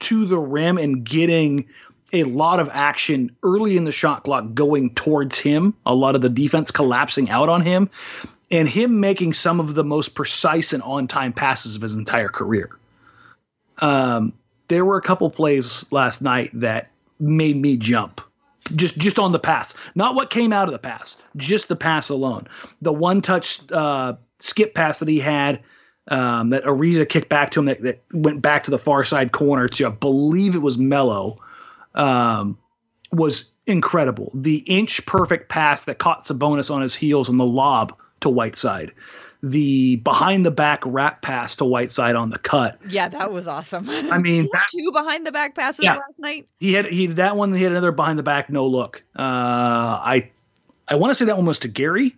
to the rim and getting a lot of action early in the shot clock going towards him, a lot of the defense collapsing out on him, and him making some of the most precise and on time passes of his entire career. Um, there were a couple plays last night that made me jump. Just just on the pass, not what came out of the pass, just the pass alone. The one touch uh, skip pass that he had um, that Ariza kicked back to him that, that went back to the far side corner to I believe it was Melo um, was incredible. The inch perfect pass that caught Sabonis on his heels on the lob to Whiteside the behind the back wrap pass to Whiteside on the cut.
Yeah, that was awesome.
I mean, that,
two behind the back passes yeah, last night.
He had he that one. He had another behind the back no look. Uh, I I want to say that one was to Gary.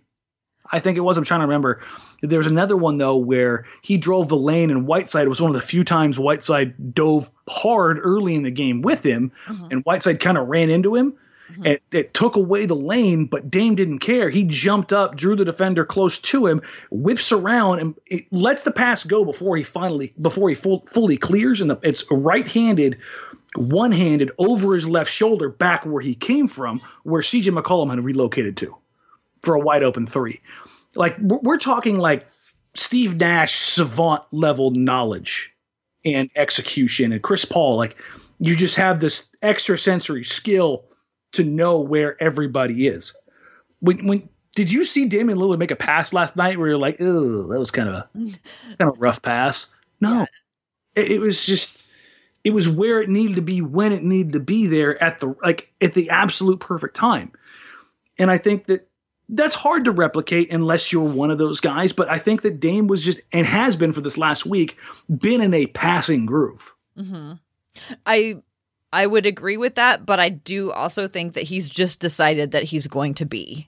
I think it was. I'm trying to remember. There was another one though where he drove the lane and Whiteside was one of the few times Whiteside dove hard early in the game with him, uh-huh. and Whiteside kind of ran into him. Mm-hmm. It, it, took away the lane, but Dame didn't care. He jumped up, drew the defender close to him, whips around, and it lets the pass go before he finally before he full, fully clears. And the, it's right-handed, one-handed over his left shoulder, back where he came from, where CJ McCollum had relocated to, for a wide open three. Like we're, we're talking like Steve Nash savant level knowledge and execution, and Chris Paul. Like you just have this extrasensory skill to know where everybody is. When when did you see Damian Lillard make a pass last night where you're like, oh, that was kind of a kind of rough pass? No, it, it, was just it was where it needed to be when it needed to be there at the like at the absolute perfect time. And I think that that's hard to replicate unless you're one of those guys. But I think that Dame was just and has been for this last week been in a passing groove.
Mm-hmm. I I would agree with that, but I do also think that he's just decided that he's going to be.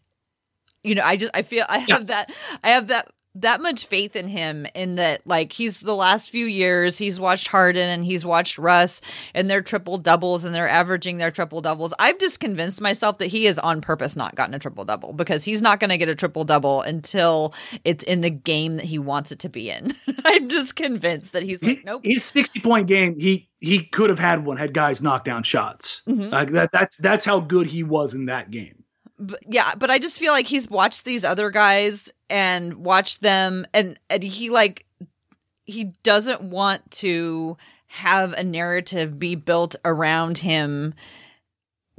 You know, I just I feel I have yeah. that I have that that much faith in him in that like he's the last few years he's watched Harden and he's watched Russ and their triple doubles and they're averaging their triple doubles. I've just convinced myself that he has on purpose not gotten a triple double because he's not going to get a triple double until it's in the game that he wants it to be in. I'm just convinced that he's like nope.
His 60 point game he he could have had one had guys knocked down shots. Mm-hmm. Like that that's that's how good he was in that game
but yeah, but I just feel like he's watched these other guys and watch them and and he like he doesn't want to have a narrative be built around him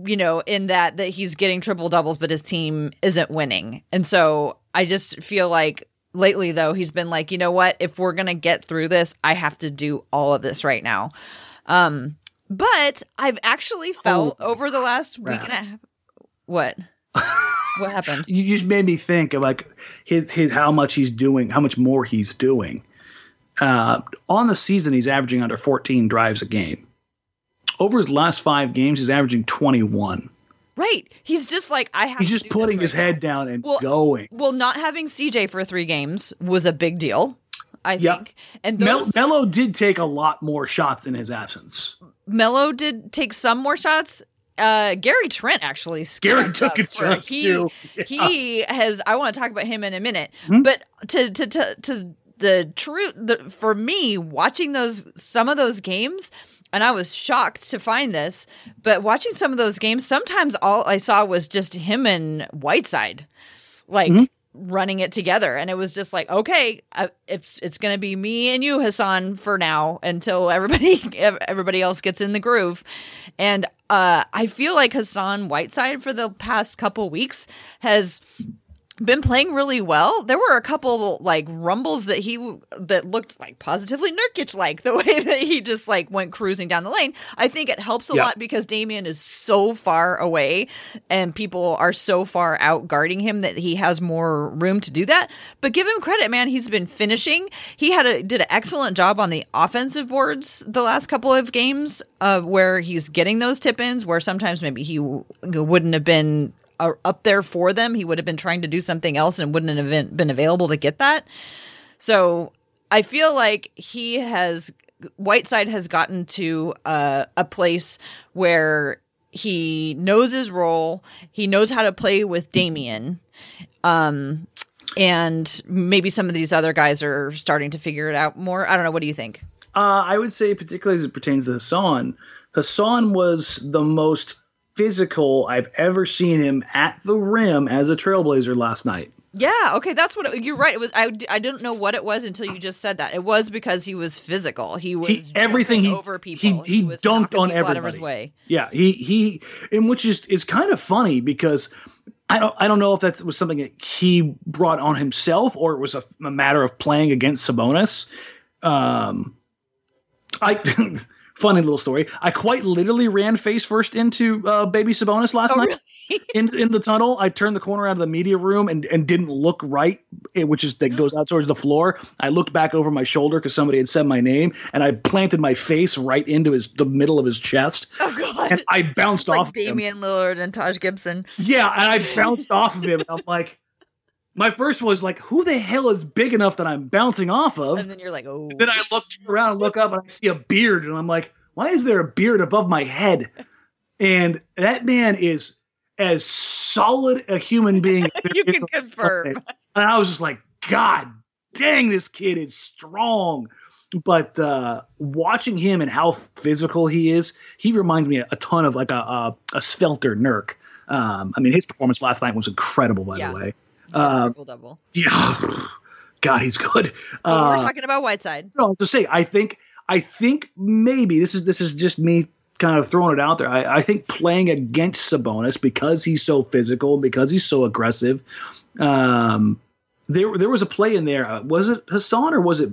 you know in that that he's getting triple doubles but his team isn't winning. And so i just feel like lately though he's been like you know what? If we're gonna get through this i have to do all of this right now. Um but i've actually felt oh, over the last week and a half what what happened?
You just made me think of like his his how much he's doing, how much more he's doing. Uh, on the season, he's averaging under 14 drives a game. Over his last five games, he's averaging 21.
Right. He's just like I have.
He's just putting his right head now. down and
well,
going.
Well, not having CJ for three games was a big deal. I yep. think.
And those, Mel- Melo did take a lot more shots in his absence.
Melo did take some more shots uh, Gary Trent actually.
Gary took a chunk
he,
too.
Yeah. He has. I want to talk about him in a minute, mm-hmm. but to to to to the truth for me watching those some of those games and I was shocked to find this, but watching some of those games, sometimes all I saw was just him and Whiteside, like mm-hmm. Running it together, and it was just like, okay, uh, it's it's going to be me and you, Hassan, for now until everybody everybody else gets in the groove, and uh, I feel like Hassan Whiteside for the past couple weeks has been playing really well. There were a couple like rumbles that he that looked like positively Nurkic like the way that he just like went cruising down the lane. I think it helps a yeah. lot because Damian is so far away and people are so far out guarding him that he has more room to do that. But give him credit, man. He's been finishing. He had a did an excellent job on the offensive boards the last couple of games uh, where he's getting those tip ins where sometimes maybe he w- wouldn't have been up there for them. He would have been trying to do something else and wouldn't have been, available to get that. So I feel like he has Whiteside has gotten to uh, a place where he knows his role. He knows how to play with Damian. Um, and maybe some of these other guys are starting to figure it out more. I don't know. What do you think?
Uh, I would say, particularly as it pertains to Hassan, Hassan was the most physical I've ever seen him at the rim as a Trailblazer last night.
Yeah, okay, that's what it, you're right. It was I, I didn't know what it was until you just said that. It was because he was physical. He was
He, everything he
over people.
he, he,
was
dunked on
people out of his
everybody.
way.
Yeah, he he, and which is is kind of funny because I don't I don't know if that was something that he brought on himself or it was a, a matter of playing against Sabonis. Um, I funny little story. I quite literally ran face first into uh, baby Sabonis last
Oh,
night
really?
in in the tunnel. I turned the corner out of the media room and and didn't look right, eh, which is that goes out towards the floor. I looked back over my shoulder because somebody had said my name, and I planted my face right into his the middle of his chest,
Oh god.
and I bounced
like
off. of him.
Damian Lillard and Taj Gibson.
Yeah, and I bounced off of him. I'm like, my first was like, who the hell is big enough that I'm bouncing off of?
And then you're like, oh.
Then I look around look up and I see a beard, and I'm like, why is there a beard above my head? And that man is as solid a human being.
you can confirm.
And I was just like, God dang, this kid is strong. But uh, watching him and how physical he is, he reminds me a ton of like a a, a Svelter Nurk. Um, I mean, his performance last night was incredible, by
Yeah.
the way. Uh,
triple double.
yeah, God, he's good.
But
Uh,
we're talking about Whiteside.
no, to say, I think, I think maybe this is this is just me kind of throwing it out there. I, I think playing against Sabonis because he's so physical, because he's so aggressive. Um, there, there was a play in there. Uh, Was it Hassan or was it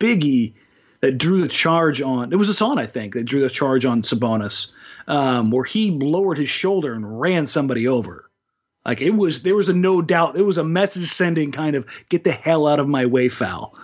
Biggie that drew the charge on? It was Hassan, I think, that drew the charge on Sabonis, um, where he lowered his shoulder and ran somebody over. Like it was, there was a no doubt. It was a message sending kind of get the hell out of my way foul.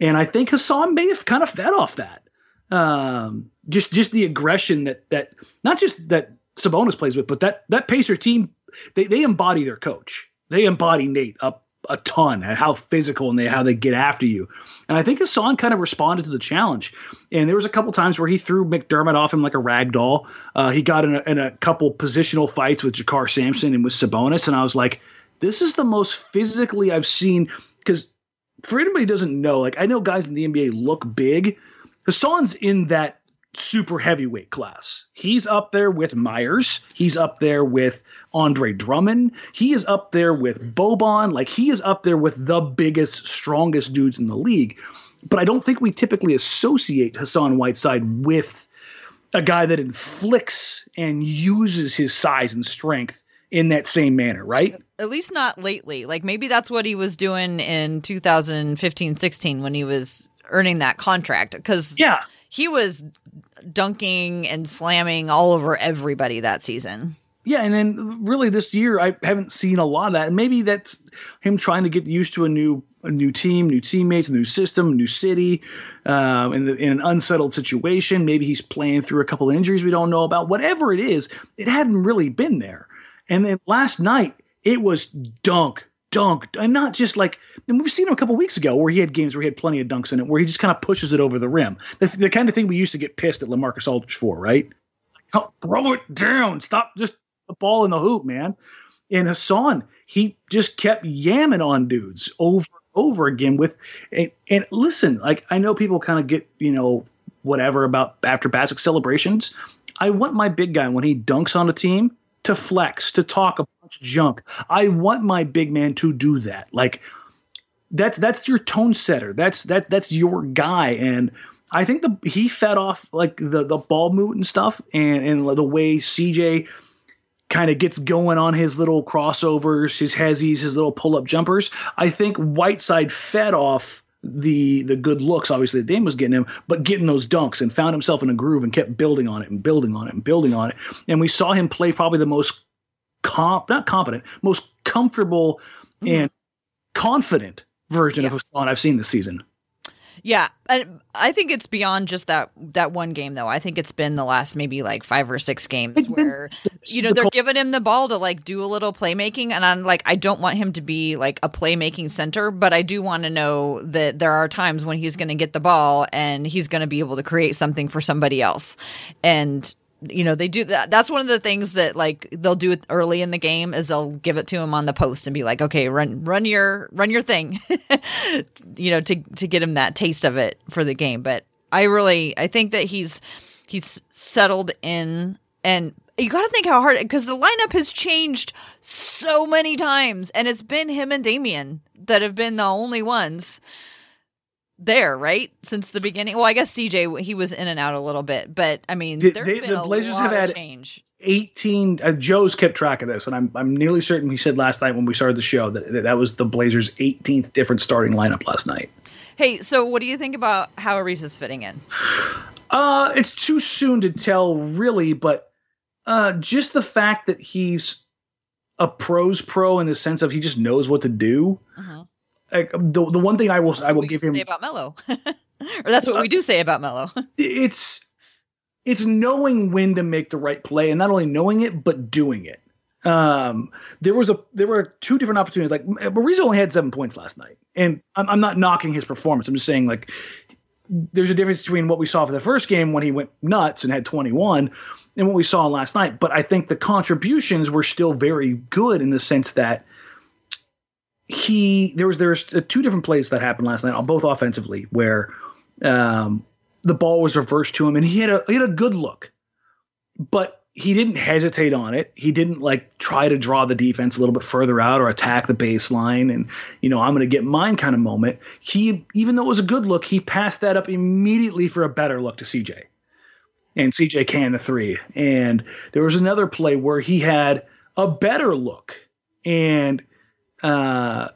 And I think Hassan may have kind of fed off that. Um, just just the aggression that that not just that Sabonis plays with, but that that Pacer team they they embody their coach. They embody Nate up a ton and how physical and they how they get after you. And I think Hassan kind of responded to the challenge. And there was a couple times where he threw McDermott off him like a rag doll. Uh, he got in a, in a couple positional fights with JaKarr Sampson and with Sabonis, and I was like, this is the most physically I've seen because for anybody who doesn't know, like I know guys in the NBA look big. Hassan's in that super heavyweight class. He's up there with Myers. He's up there with Andre Drummond. He is up there with Boban. Like he is up there with the biggest, strongest dudes in the league. But I don't think we typically associate Hassan Whiteside with a guy that inflicts and uses his size and strength in that same manner, right?
At least not lately. Like maybe that's what he was doing in 2015 16 when he was earning that contract. Because
Yeah.
he was dunking and slamming all over everybody that season.
Yeah, and then really this year I haven't seen a lot of that. And maybe that's him trying to get used to a new a new team, new teammates, a new system, new city, um, in, the, in an unsettled situation. Maybe he's playing through a couple of injuries we don't know about. Whatever it is, it hadn't really been there. And then last night it was dunk, dunk, and not just like and we've seen him a couple weeks ago where he had games where he had plenty of dunks in it, where he just kind of pushes it over the rim. The, the kind of thing we used to get pissed at LaMarcus Aldridge for, right? Throw it down. Stop just the ball in the hoop, man. And Hassan, he just kept yamming on dudes over and over again with and, and listen, like I know people kind of get, you know, whatever about after basket celebrations. I want my big guy when he dunks on a team to flex, to talk a of junk. I want my big man to do that. Like that's that's your tone setter. That's that that's your guy. And I think the he fed off like the the ball movement and stuff and and the way CJ kind of gets going on his little crossovers, his hezzies, his little pull up jumpers. I think Whiteside fed off the the good looks, obviously that Dame was getting him, but getting those dunks and found himself in a groove and kept building on it and building on it and building on it. And we saw him play probably the most comp not competent, most comfortable mm-hmm. and confident version of
Yeah.
Hassan I've seen this season.
Yeah, and I think it's beyond just that that one game though. I think it's been the last maybe like five or six games where you know they're giving him the ball to like do a little playmaking, and I'm like I don't want him to be like a playmaking center, but I do want to know that there are times when he's going to get the ball and he's going to be able to create something for somebody else, and you know they do that. That's one of the things that like they'll do it early in the game is they'll give it to him on the post and be like okay run run your run your thing you know to to get him that taste of it for the game. But i really i think that he's he's settled in and you got to think how hard because the lineup has changed so many times, and it's been him and Damian that have been the only ones there, right? Since the beginning. Well, I guess CJ he was in and out a little bit, but I mean,
Did they- the Blazers have had-
change.
18 uh, joe's kept track of this and i'm i'm nearly certain he said last night when we started the show that that, that was the blazers 18th different starting lineup last night
Hey, so what do you think about how Ariza is fitting in?
uh it's too soon to tell really but uh just the fact that he's a pros pro in the sense of he just knows what to do
Mhm.
Like the, the one thing i will i will give him Uh,
about Melo, or that's what we do say about Melo.
it's it's knowing when to make the right play and not only knowing it but doing it. Um there was a there were two different opportunities. Like Mariza only had seven points last night. And I'm, I'm not knocking his performance. I'm just saying like there's a difference between what we saw for the first game when he went nuts and had 21 and what we saw last night. But i think the contributions were still very good in the sense that he there was there's two different plays that happened last night on both offensively where um the ball was reversed to him and he had a he had a good look but he didn't hesitate on it. He didn't like try to draw the defense a little bit further out or attack the baseline and you know i'm going to get mine kind of moment. He even though it was a good look he passed that up immediately for a better look to cj and cj can the three. And there was another play where he had a better look and uh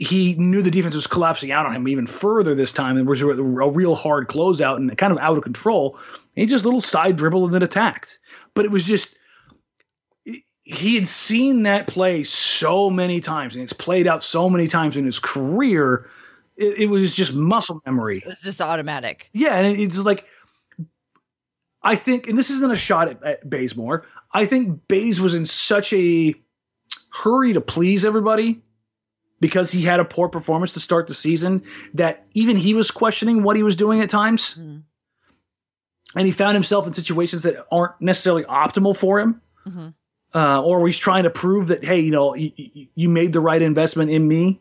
he knew the defense was collapsing out on him even further this time. and was a, a real hard closeout and kind of out of control. He just little side dribble and then attacked. But it was just he had seen that play so many times and it's played out so many times in his career. It, it was just muscle memory.
It's just automatic.
Yeah, and it's like I think, and this isn't a shot at, at Bazemore. I think Baze was in such a hurry to please everybody because he had a poor performance to start the season that even he was questioning what he was doing at times.
Mhm.
And he found himself in situations that aren't necessarily optimal for him.
Mhm.
Uh, or he's trying to prove that, hey, you know, you, you made the right investment in me.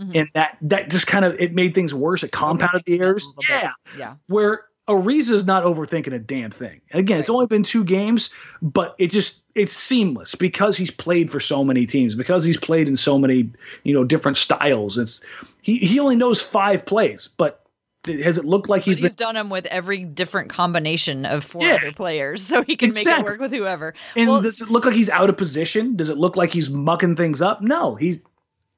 Mhm.
And that that just kind of it made things worse. It compounded the
Overthinking it a
errors.
bit.
Yeah
Yeah.
where Ariza's not overthinking a damn thing. And again, it's only been two games, but it just it's seamless because he's played for so many teams, because he's played in so many, you know, different styles. It's he he only knows five plays, but has it looked like he's
he's
been
done them with every different combination of four
Yeah.
other players, so he can make it work with whoever.
and
well,
does it look like he's out of position? Does it look like he's mucking things up? No, he's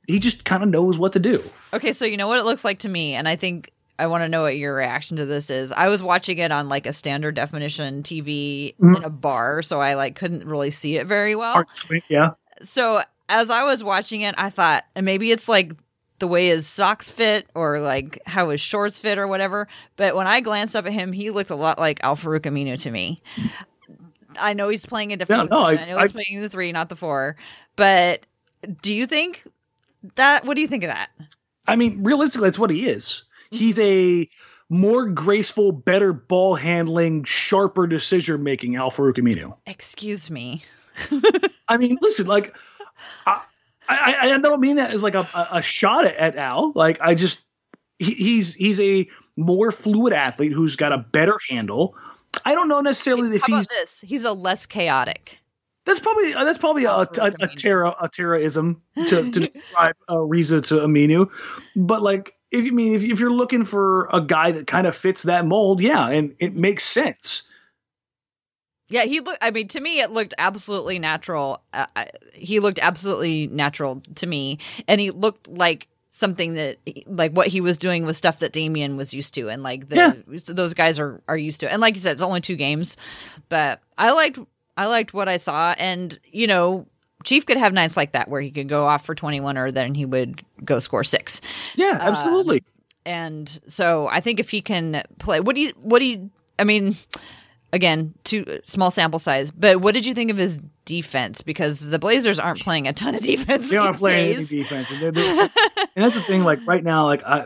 he just kind of knows what to do.
Okay, so you know what it looks like to me, and I think I want to know what your reaction to this is. I was watching it on like a standard definition TV
Mhm.
in a bar, so I like couldn't really see it very well.
Yeah.
so as I was watching it, I thought, and maybe it's like the way his socks fit or like how his shorts fit or whatever. But when I glanced up at him, he looked a lot like Al-Farouq Aminu to me. I know he's playing a different
Yeah, no,
position. I,
I-
know he's
I-
playing the three, not the four. But do you think that? What do you think of that?
I mean, realistically, that's what he is. He's a more graceful, better ball handling, sharper decision making Al-Farouq Aminu.
Excuse me.
I mean, listen, like, I, I, I don't mean that as like a, a, a shot at, Al. Like, I just he, he's he's a more fluid athlete who's got a better handle. I don't know necessarily if
How about
he's
this? He's a less chaotic.
that's probably uh, that's probably a, a, a
Aminu.
terra a terraism to, to describe uh, Riza to Aminu, but like if you mean if, if you're looking for a guy that kind of fits that mold, yeah, and it makes sense.
Yeah, he looked. I mean, to me, it looked absolutely natural. Uh, he looked absolutely natural to me, and he looked like something that, like, what he was doing was stuff that Damian was used to, and like the,
Yeah.
those guys are are used to. And like you said, it's only two games, but I liked I liked what I saw, and you know. Chief could have nights like that where he could go off for 21 or then he would go score six.
Yeah, um, absolutely.
And so I think if he can play, what do you, what do you, I mean, again, too small sample size, but what did you think of his defense? Because the Blazers aren't playing a ton of defense.
they aren't playing any defense, and, they're- they're- and that's the thing. Like right now, like I,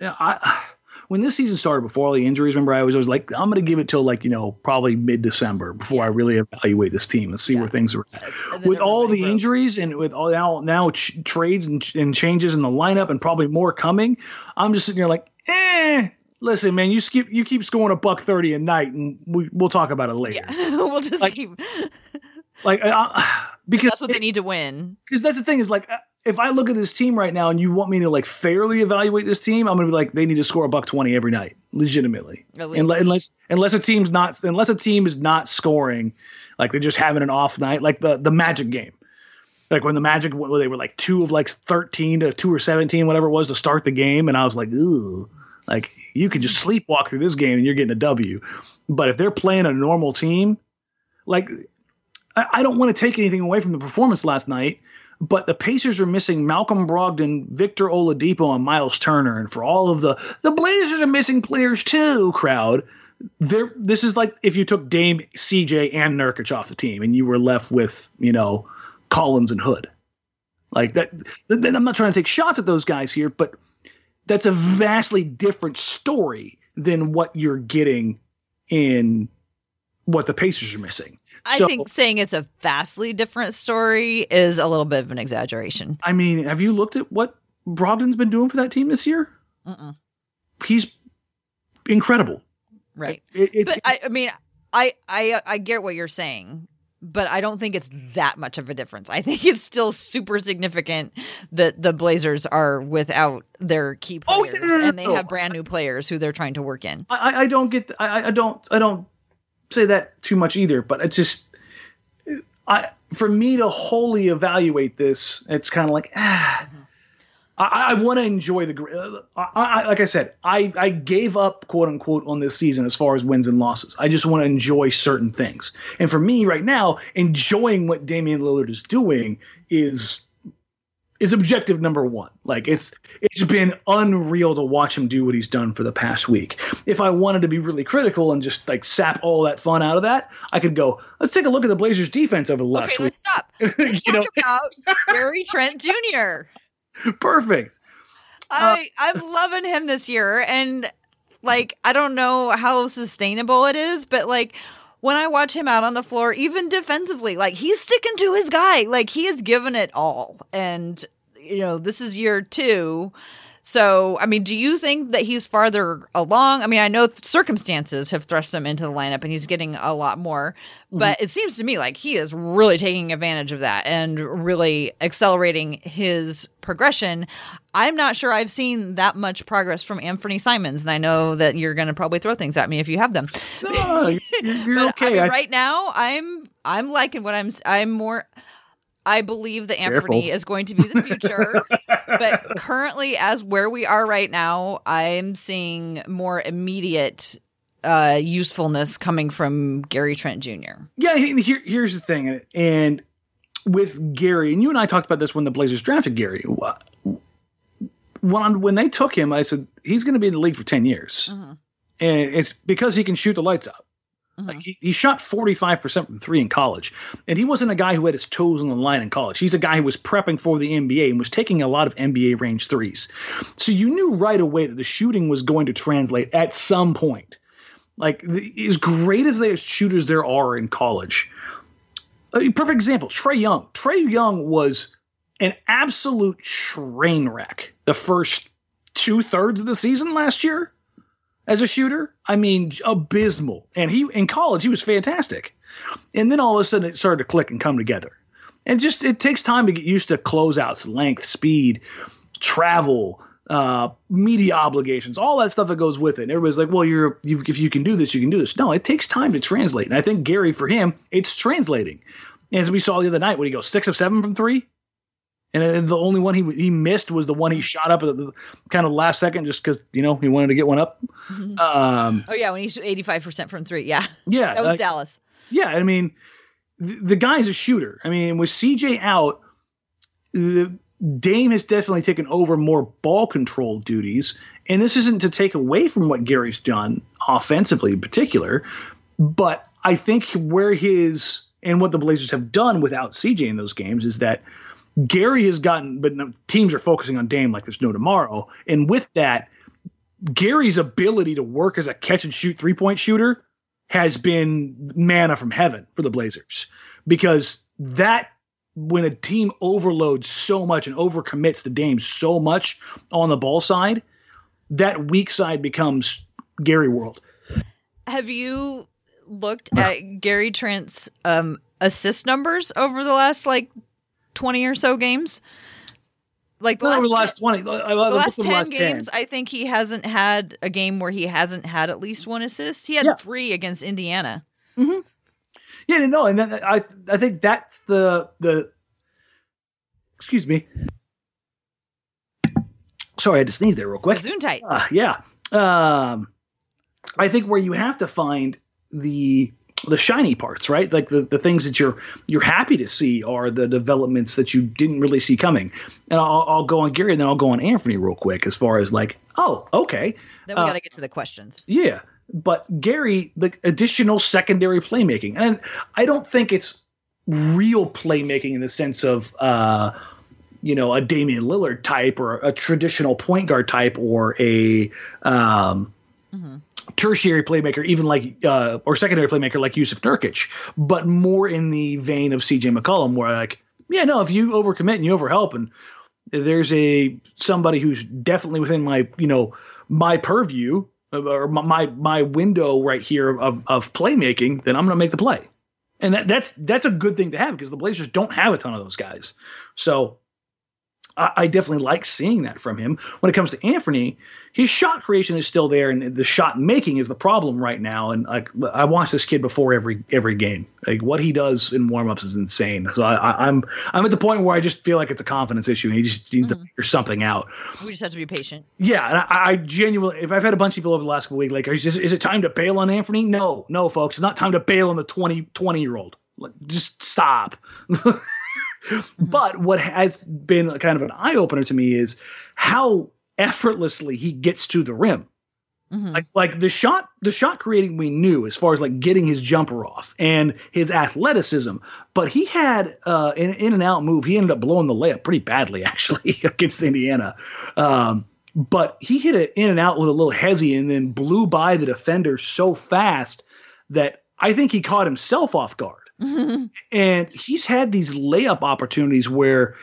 I, when this season started, before all the injuries, remember I was always like, I'm going to give it till like you know probably mid December before I really evaluate this team and see
Yeah.
where things are at. With all the
broke.
injuries and with all now now ch- trades and, and changes in the lineup and probably more coming, I'm just sitting here like, eh. Listen, man, you keep you keep scoring a buck thirty a night, and we we'll talk about it later.
Yeah, we'll just
Like-
keep.
Like, uh, because
That's what they need to win.
because that's the thing is like uh, if I look at this team right now and you want me to like fairly evaluate this team, I'm gonna be like they need to score a buck twenty every night, legitimately. Unless, unless unless a team's not unless a team is not scoring, like they're just having an off night, like the the Magic game. Like when the Magic they were like two of like thirteen to two or seventeen, whatever it was to start the game, and I was like, ooh, like you could just sleepwalk through this game and you're getting a W. But if they're playing a normal team, like I, I don't want to take anything away from the performance last night, but the Pacers are missing Malcolm Brogdon, Victor Oladipo, and Miles Turner, and for all of the the Blazers are missing players too. Crowd, there. This is like if you took Dame, CJ, and Nurkic off the team, and you were left with you know Collins and Hood. Like that. Then I'm not trying to take shots at those guys here, but that's a vastly different story than what you're getting in what the Pacers are missing.
I
So-
think saying it's a vastly different story is a little bit of an exaggeration.
I mean, have you looked at what Brogdon's been doing for that team this year?
Mm-mm.
He's incredible.
Right.
It- it's,
But I, I mean, I, I, I get what you're saying, but I don't think it's that much of a difference. I think it's still super significant that the Blazers are without their key
Oh,
players,
no, no, no,
and they have brand new players who they're trying to work in.
I, I- I don't get. I, I don't. I don't say that too much either. But it's just, I for me to wholly evaluate this, it's kind of like ah. I, I want to enjoy the. uh, I, I, like I said, I, I gave up quote unquote on this season as far as wins and losses. I just want to enjoy certain things. And for me right now, enjoying what Damian Lillard is doing is is objective number one. Like it's it's been unreal to watch him do what he's done for the past week. If I wanted to be really critical and just like sap all that fun out of that, I could go, let's take a look at the Blazers defense over the last
Okay,
week.
let's stop. Let's
you know,
about Gary Trent Jr.
perfect.
I uh, I'm loving him this year, and like I don't know how sustainable it is, but like when I watch him out on the floor, even defensively, like he's sticking to his guy, like he has given it all, and you know this is year two. So, I mean, do you think that he's farther along? I mean, I know th- circumstances have thrust him into the lineup and he's getting a lot more, mm-hmm. but it seems to me like he is really taking advantage of that and really accelerating his progression. I'm not sure I've seen that much progress from Anfernee Simons, and I know that you're going to probably throw things at me if you have them.
No, you're, you're
But
okay.
I mean,
I-
right now, I'm I'm liking what I'm. I'm more. I believe that Anfernee
Careful.
is going to be the future, but currently, as where we are right now, I'm seeing more immediate uh, usefulness coming from Gary Trent Jr.
Yeah, here, here's the thing, and with Gary, and you and I talked about this when the Blazers drafted Gary. When when they took him, I said he's going to be in the league for ten years,
Mhm.
and it's because he can shoot the lights out.
Mhm.
Like he, he shot 45% from three in college. And he wasn't a guy who had his toes on the line in college. He's a guy who was prepping for the NBA and was taking a lot of NBA range threes. So you knew right away that the shooting was going to translate at some point. Like the, as great as the shooters there are in college. A perfect example, Trae Young. Trae Young was an absolute train wreck the first two thirds of the season last year as a shooter. I mean, abysmal. And he in college he was fantastic. And then all of a sudden it started to click and come together. And just it takes time to get used to closeouts, length, speed, travel, uh, media obligations, all that stuff that goes with it. And everybody's like, "Well, you're you, if you can do this, you can do this." No, it takes time to translate. And I think Gary, for him, it's translating. As we saw the other night, when he goes six of seven from three, and the only one he he missed was the one he shot up at the kind of last second, just because you know he wanted to get one up. Um,
Oh yeah, when he's eighty five percent from three. Yeah,
yeah,
that was
like-
Dallas.
yeah, I mean, the, the guy's a shooter. I mean, with CJ out, the Dame has definitely taken over more ball control duties. And this isn't to take away from what Gary's done offensively in particular, but I think where his and what the Blazers have done without CJ in those games is that Gary has gotten, but teams are focusing on Dame like there's no tomorrow. And with that, Gary's ability to work as a catch and shoot three point shooter has been manna from heaven for the Blazers because that when a team overloads so much and overcommits the Dame so much on the ball side, that weak side becomes Gary World.
Have you looked at Gary Trent's um, assist numbers over the last like 20 or so games. Like the last,
the last twenty. I,
the
I
last 10
last
games,
10.
I think he hasn't had a game where he hasn't had at least one assist. He had
Yeah.
three against Indiana.
Yeah, no, and then I I think that's the the. Excuse me. Sorry, I had to sneeze there real quick.
Gesundheit.
Uh, yeah. Um, I think where you have to find the the shiny parts, right? Like the, the things that you're you're happy to see are the developments that you didn't really see coming. And I'll, I'll go on Gary, and then I'll go on Anfernee real quick as far as like, oh, okay,
Then we
uh,
got to get to the questions.
yeah. But Gary, the additional secondary playmaking, and I don't think it's real playmaking in the sense of, uh, you know, a Damian Lillard type or a traditional point guard type or a um,
Mhm.
Tertiary playmaker, even like uh, or secondary playmaker like Yusuf Nurkic, but more in the vein of CJ McCollum, where like, yeah, no, if you overcommit and you overhelp, and there's a somebody who's definitely within my you know my purview or my my, window right here of of playmaking, then I'm going to make the play, and that, that's that's a good thing to have because the Blazers don't have a ton of those guys, so. I I definitely like seeing that from him. When it comes to Anfernee, his shot creation is still there, and the shot making is the problem right now. And like I watch this kid before every every game. Like what he does in warmups is insane. So I, I, I'm I'm at the point where I just feel like it's a confidence issue, and he just needs to mm-hmm. figure something out.
We just have to be patient.
Yeah, and I, I genuinely, if I've had a bunch of people over the last couple weeks, like, is, this, is it time to bail on Anfernee? No, no, folks, it's not time to bail on the 20, 20 year old. Like, just stop. But what has been kind of an eye opener to me is how effortlessly he gets to the rim.
Mhm.
Like, like the shot, the shot creating we knew as far as like getting his jumper off and his athleticism, but he had uh, an in and out move. He ended up blowing the layup pretty badly actually against Indiana. Um, but he hit it in and out with a little hesi and then blew by the defender so fast that I think he caught himself off guard. And he's had these layup opportunities where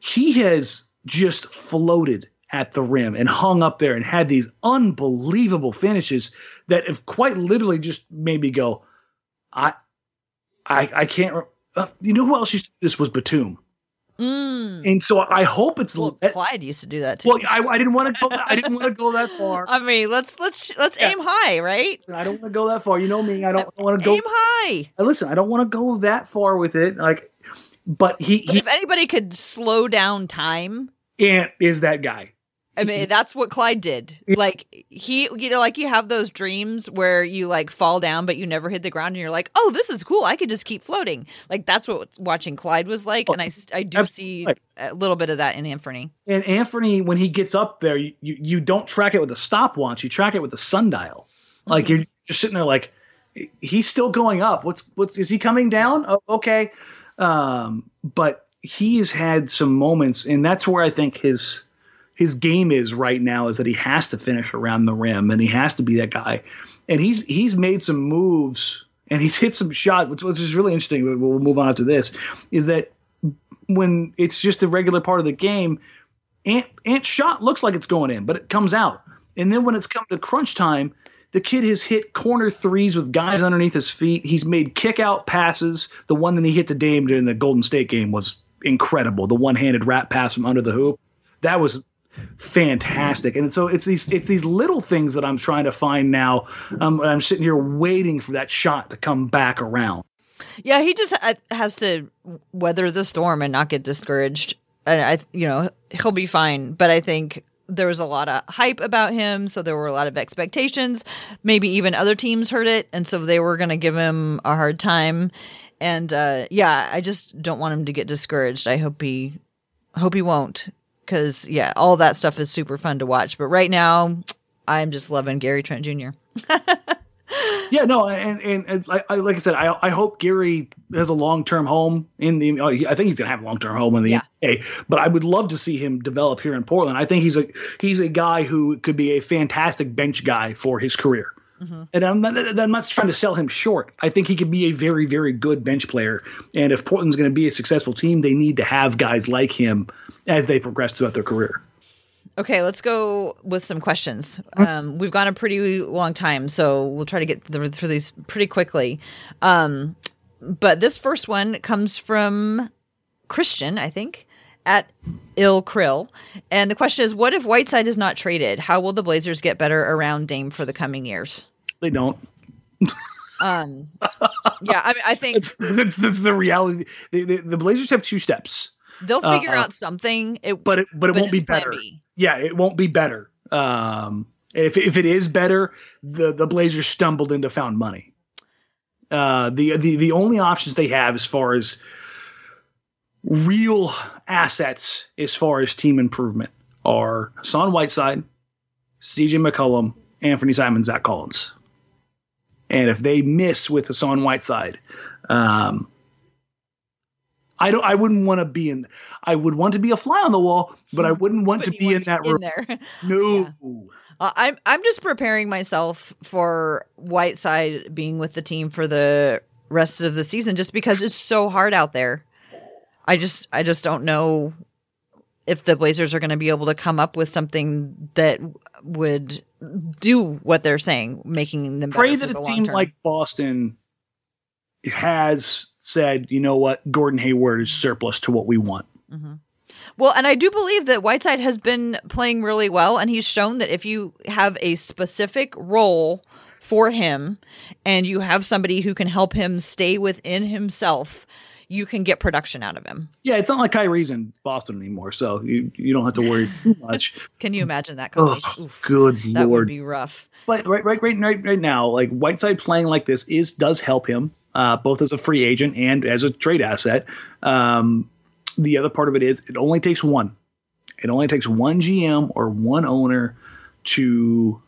he has just floated at the rim and hung up there and had these unbelievable finishes that have quite literally just made me go, I, I, I can't. Uh, you know who else used to do this was Batum,
Mm.
and so I hope it's.
Well, Clyde used to do that too.
well, I, I didn't want to go. I didn't want to go that far.
I mean, let's let's let's
Yeah.
aim high, right?
I don't want to go that far. You know me. I don't want to go.
Aim high.
Listen, I don't want to go that far with it. Like, but he
But
he
if anybody could slow down time,
Ant is that guy.
I mean, that's what Clyde did. Like he, you know, like you have those dreams where you like fall down, but you never hit the ground, and you're like, "Oh, this is cool. I could just keep floating." Like that's what watching Clyde was like, and I, I do see a little bit of that in Anfernee.
And Anfernee, when he gets up there, you, you, you don't track it with a stopwatch. You track it with a sundial. Like you're just sitting there, like he's still going up. What's what's is he coming down? Oh, okay. Um, but he has had some moments, and that's where I think his his game is right now is that he has to finish around the rim and he has to be that guy. And he's he's made some moves and he's hit some shots, which, which is really interesting. We'll move on to this. Is that when it's just a regular part of the game, Ant Ant shot looks like it's going in, but it comes out. And then when it's come to crunch time, the kid has hit corner threes with guys underneath his feet. He's made kick out passes. The one that he hit to Dame during the Golden State game was incredible. The one handed wrap pass from under the hoop. That was fantastic. And so it's these it's these little things that I'm trying to find now. Um, I'm sitting here waiting for that shot to come back around.
Yeah, he just has to weather the storm and not get discouraged. And I, you know, he'll be fine. But I think there was a lot of hype about him, so there were a lot of expectations. Maybe even other teams heard it, and so they were going to give him a hard time. And uh, yeah, I just don't want him to get discouraged. I hope he, hope he won't, because yeah, all that stuff is super fun to watch. But right now, I'm just loving Gary Trent Jr.
Yeah, no, and and, and like, I, like I said, I I hope Gary has a long term home in the. oh, I think he's gonna have a long term home in the
Yeah.
NBA. But I would love to see him develop here in Portland. I think he's a he's a guy who could be a fantastic bench guy for his career. And I'm not, I'm not trying to sell him short. I think he could be a very, very good bench player. And if Portland's going to be a successful team, they need to have guys like him as they progress throughout their career.
Okay, let's go with some questions. Um, we've gone a pretty long time, so we'll try to get through, through these pretty quickly. Um, but this first one comes from Christian, I think, at Il Krill. And the question is what if Whiteside is not traded? How will the Blazers get better around Dame for the coming years?
They don't.
Um, yeah, I mean, I think
that's, that's the reality. The, the, the Blazers have two steps,
they'll figure
Uh,
out something. It,
but it but it
but
won't be better.
B.
Yeah, it won't be better. Um, if if it is better, the the Blazers stumbled into found money. Uh, the the the only options they have as far as real assets as far as team improvement are Hassan Whiteside, CJ McCollum, Anfernee Simon, Zach Collins. And if they miss with Hassan Whiteside, um, I don't. I wouldn't want to be in. I would want to be a fly on the wall, but I wouldn't want to be
want
in that room. No.
Uh, I'm I'm just preparing myself for Whiteside being with the team for the rest of the season, just because it's so hard out there. I just I just don't know if the Blazers are going to be able to come up with something that would do what they're saying, making them
Pray that
the
team
term.
like Boston has said, you know what, Gordon Hayward is surplus to what we want. Mm-hmm.
Well, and I do believe that Whiteside has been playing really well, and he's shown that if you have a specific role for him and you have somebody who can help him stay within himself, you can get production out of him.
Yeah, it's not like Kyrie's in Boston anymore, so you, you don't have to worry too much.
Can you imagine that
oh,
combination? Oof,
good
that would
lord!
be rough.
But right, right, right, right, right now, like Whiteside playing like this is does help him, uh, both as a free agent and as a trade asset. Um, the other part of it is it only takes one. It only takes one GM or one owner to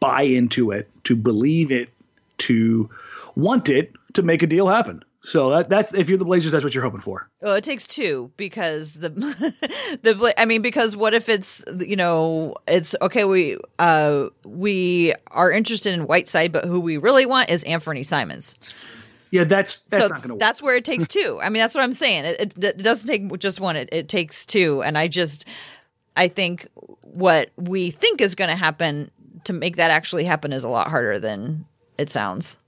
buy into it, to believe it, to want it, to make a deal happen. So that, that's if you're the Blazers, that's what you're hoping for.
Well, it takes two because the the I mean because what if it's you know it's okay we uh we are interested in Whiteside but who we really want is Anfernee Simons.
Yeah, that's that's
so
not going to work.
that's where it takes two. I mean, that's what I'm saying. It, it, it doesn't take just one. It, it takes two. And I just, I think what we think is going to happen to make that actually happen is a lot harder than it sounds.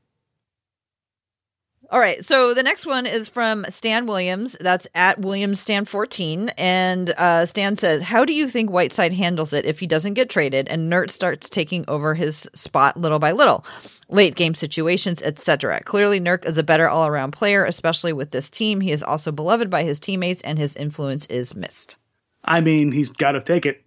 All right, so the next one is from Stan Williams. That's at Williams Stan 14. And uh, Stan says, How do you think Whiteside handles it if he doesn't get traded and Nurk starts taking over his spot little by little? Late game situations, etc. Clearly, Nurk is a better all around player, especially with this team. He is also beloved by his teammates, and his influence is missed.
I mean, he's got to take it.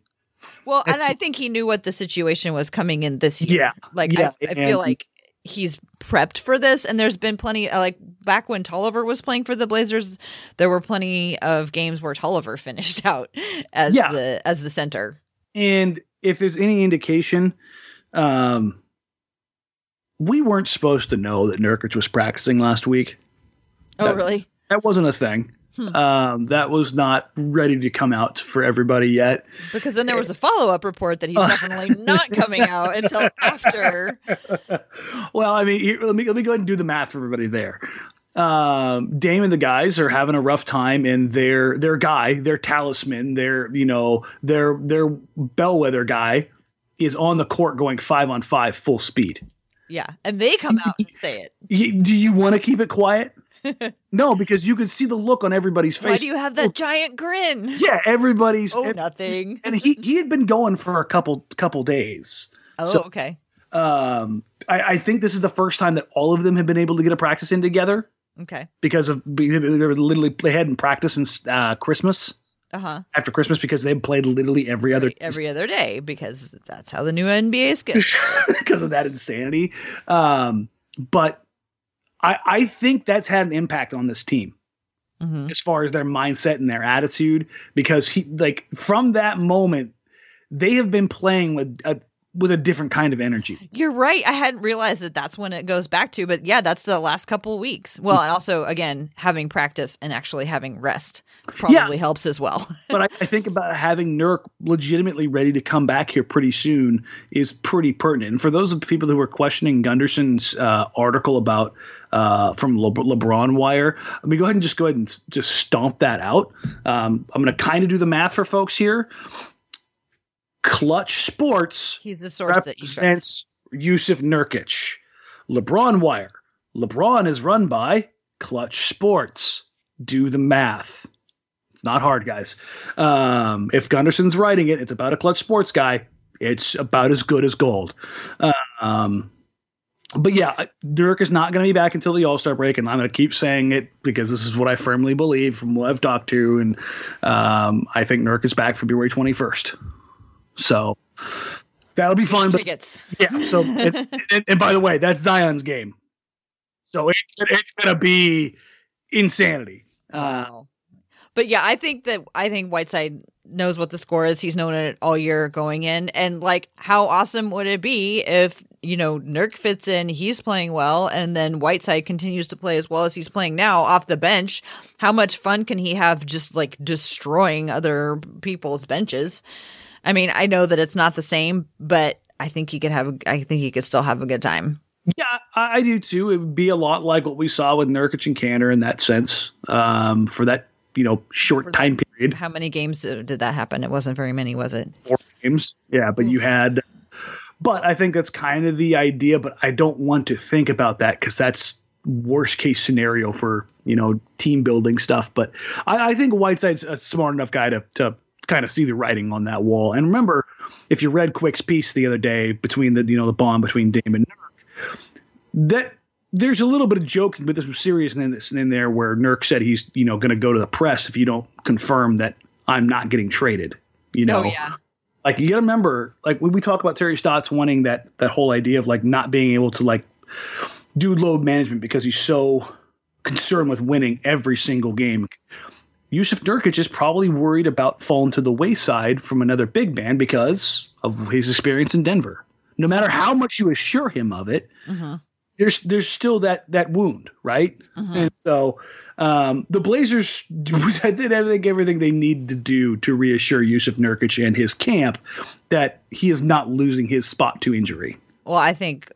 Well, and I think he knew what the situation was coming in this year.
Yeah,
Like,
yeah,
I, I feel like he's prepped for this. And there's been plenty, uh, like, back when Tolliver was playing for the Blazers, there were plenty of games where Tolliver finished out as
Yeah.
the as the center.
And if there's any indication, um, we weren't supposed to know that Nurkic was practicing last week.
Oh,
That-
really?
That wasn't a thing.
Hmm.
Um, that was not ready to come out for everybody yet.
Because then there was a follow up report that he's definitely not coming out until after.
well, I mean, here, let me let me go ahead and do the math for everybody there. Um, Dame and the guys are having a rough time, and their their guy, their talisman, their you know their their bellwether guy is on the court going five on five full speed.
Yeah. And they come out and say it.
Do you want to keep it quiet? no, because you could see the look on everybody's face.
Why do you have that giant grin?
yeah, everybody's.
Oh,
and-
nothing.
And he he had been going for a couple couple days.
Oh,
So-
okay.
Um, I, I think this is the first time that all of them have been able to get a practice in together
Okay.
because of they were literally they hadn't practiced since uh, Christmas
Uh huh.
after Christmas because they played literally every other
Every other day because that's how the new NBA schedule.
because of that insanity. Um, but I I think that's had an impact on this team.
hmm
as far as their mindset and their attitude because he like from that moment they have been playing with a with a different kind of energy
You're right. I hadn't realized that that's when it goes back to, but yeah, that's the last couple weeks. Well, and also again having practice and actually having rest probably helps as well.
but I, I think about having Nurk legitimately ready to come back here pretty soon is pretty pertinent and for those of the people who were questioning Gunderson's uh, article about uh, from Le- LeBron Wire. Let me go ahead and just go ahead and just stomp that out. Um, I'm going to kind of do the math for folks here. Klutch Sports
He's the source that you trust.
Yusuf Nurkic. LeBron Wire. LeBron is run by Klutch Sports. Do the math. It's not hard, guys. Um, if Gunderson's writing it, it's about a Klutch Sports guy. It's about as good as gold. Um, but yeah, Nurk is not going to be back until the All Star break, and I'm going to keep saying it because this is what I firmly believe from what I've talked to, and um, I think Nurk is back February 21st. So that'll be fun. But
Tickets.
yeah. So and, and, and by the way, that's Zion's game, so it's it's going to be insanity. Uh,
But yeah, I think that I think Whiteside knows what the score is. He's known it all year going in. And like how awesome would it be if, you know, Nurk fits in, he's playing well, and then Whiteside continues to play as well as he's playing now off the bench. How much fun can he have just like destroying other people's benches? I mean, I know that it's not the same, but I think he could have I think he could still have a good time.
Yeah, I, I do too. It would be a lot like what we saw with Nurkic and Kanter in that sense, um, for that you know short
For that-
time period.
How many games did that happen? It wasn't very many, was it?
Four games, yeah. But you had, but I think that's kind of the idea. But I don't want to think about that because that's worst case scenario for you know team building stuff. But I, I think Whiteside's a smart enough guy to to kind of see the writing on that wall. And remember, if you read Quick's piece the other day between the you know the bond between Dame and Nurk, that there's a little bit of joking, but there's some seriousness in there where Nurk said he's you know going to go to the press if you don't confirm that I'm not getting traded. You oh, know,
Oh yeah.
like you got to remember, like when we talk about Terry Stotts wanting that that whole idea of like not being able to like do load management because he's so concerned with winning every single game. Yusuf Nurkic is probably worried about falling to the wayside from another big man because of his experience in Denver. No matter how much you assure him of it,
Mhm.
there's there's still that that wound, right?
Mhm.
And so um, the Blazers did everything everything they need to do to reassure Yusuf Nurkic and his camp that he is not losing his spot to injury.
Well, I think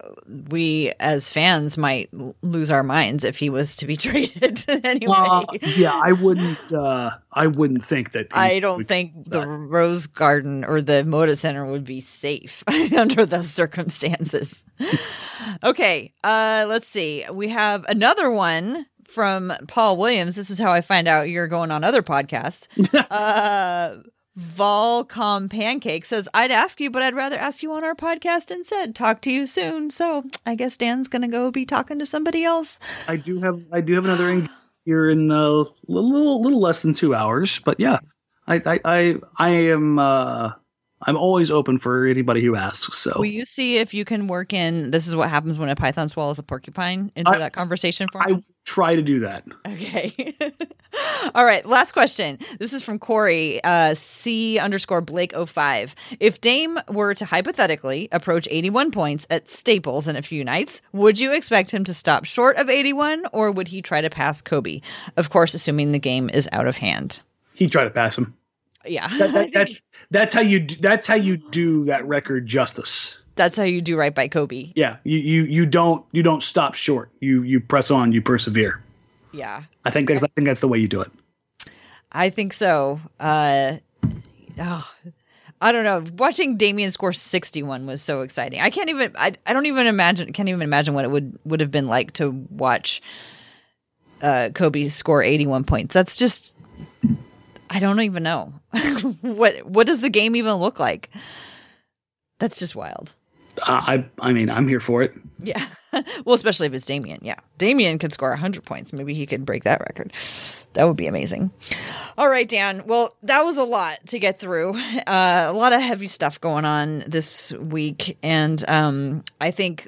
we as fans might lose our minds if he was to be traded anyway.
Uh, yeah, I wouldn't. Uh, I wouldn't think that.
I don't think the. Rose Garden or the Moda Center would be safe under those circumstances. okay, uh, let's see. We have another one from Paul Williams. This is how I find out you're going on other podcasts. uh, Volcom Pancake says, I'd ask you, but I'd rather ask you on our podcast instead. Talk to you soon. So I guess Dan's to go be talking to somebody else.
I do have. I do have another here in a little, little, little less than two hours. But yeah, I, I, I, I am. Uh, I'm always open for anybody who asks. So
Will you see if you can work in this is what happens when a python swallows a porcupine into
I-
that conversation for
I try to do that.
Okay. All right. Last question. This is from Corey, uh, C underscore Blake 05. If Dame were to hypothetically approach 81 points at Staples in a few nights, would you expect him to stop short of 81 or would he try to pass Kobe? Of course, assuming the game is out of hand.
He'd try to pass him.
Yeah.
That, that, that's that's how you. do- That's how you do that record justice.
that's how you do right by Kobe.
Yeah, you you you don't you don't stop short. You you press on. You persevere.
Yeah.
I think that's I think that's the way you do it.
I think so. Uh, oh, I don't know. Watching Damian score 61 was so exciting. I can't even, I, I don't even imagine, can't even imagine what it would, would have been like to watch uh, Kobe score 81 points. That's just, I don't even know. what, what does the game even look like? That's just wild.
Uh, I I mean I'm here for it.
Yeah. well, especially if it's Damian. Yeah. Damian could score 100 points. Maybe he could break that record. That would be amazing. All right, Dan. Well, that was a lot to get through. Uh, a lot of heavy stuff going on this week. And um, I think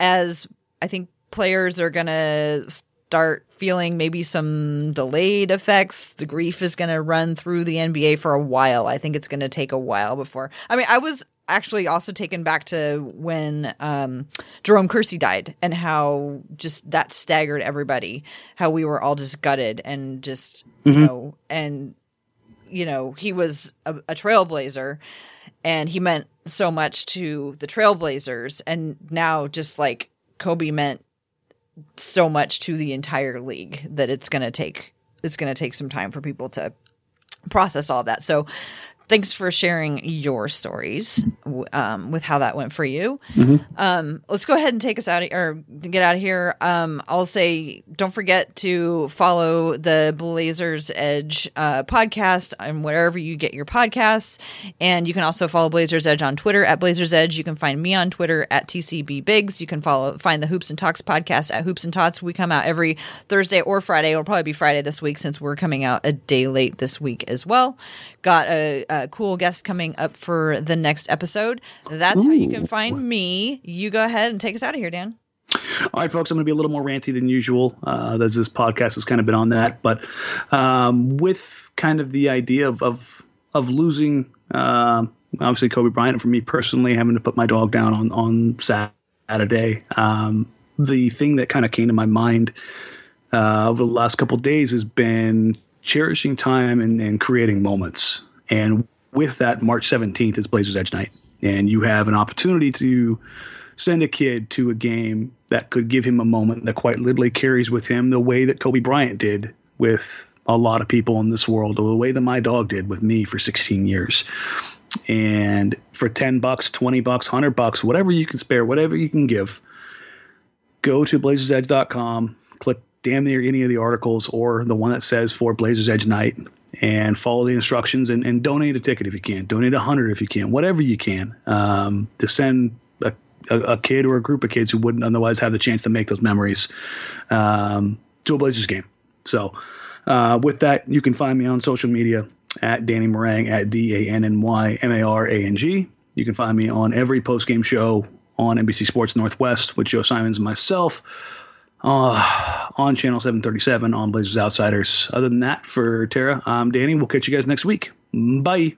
as I think players are going to start feeling maybe some delayed effects, the grief is going to run through the NBA for a while. I think it's going to take a while before. I mean, I was actually also taken back to when um, Jerome Kersey died and how just that staggered everybody, how we were all just gutted and just, you know, and, you know, he was a, a trailblazer and he meant so much to the trailblazers. And now just like Kobe meant so much to the entire league that it's going to take, it's going to take some time for people to process all that. So thanks for sharing your stories um, with how that went for you.
Mm-hmm.
Um, let's go ahead and take us out of, or get out of here. Um, I'll say, don't forget to follow the Blazers Edge uh, podcast and wherever you get your podcasts. And you can also follow Blazers Edge on Twitter at Blazers Edge. You can find me on Twitter at TCB Biggs. You can follow find the Hoops and Talks podcast at Hoops and Tots. We come out every Thursday or Friday. It'll probably be Friday this week since we're coming out a day late this week as well. Got a, a cool guest coming up for the next episode. That's Ooh. how you can find me. You go ahead and take us out of here, Dan.
All right, folks, I'm going to be a little more ranty than usual, uh, as this podcast has kind of been on that. But um, with kind of the idea of of, of losing, uh, obviously Kobe Bryant, for me personally, having to put my dog down on on Saturday, um, the thing that kind of came to my mind uh, over the last couple days has been cherishing time and, and creating moments. And with that, March 17th is Blazers Edge Night, and you have an opportunity to send a kid to a game that could give him a moment that quite literally carries with him the way that Kobe Bryant did with a lot of people in this world, or the way that my dog did with me for 16 years. And for 10 bucks, 20 bucks, 100 bucks, whatever you can spare, whatever you can give, go to blazersedge.com, click damn near any of the articles or the one that says for Blazers Edge Night and follow the instructions and, and donate a ticket if you can. Donate a hundred if you can, whatever you can um, to send a, a, a, kid or a group of kids who wouldn't otherwise have the chance to make those memories um, to a Blazers game. So uh, with that, you can find me on social media at Danny Marang at D A N N Y M A R A N G. You can find me on every post game show on NBC Sports Northwest with Joe Simons and myself uh, on Channel 737 on Blazers Outsiders. Other than that, for Tara, I'm Danny. We'll catch you guys next week. Bye.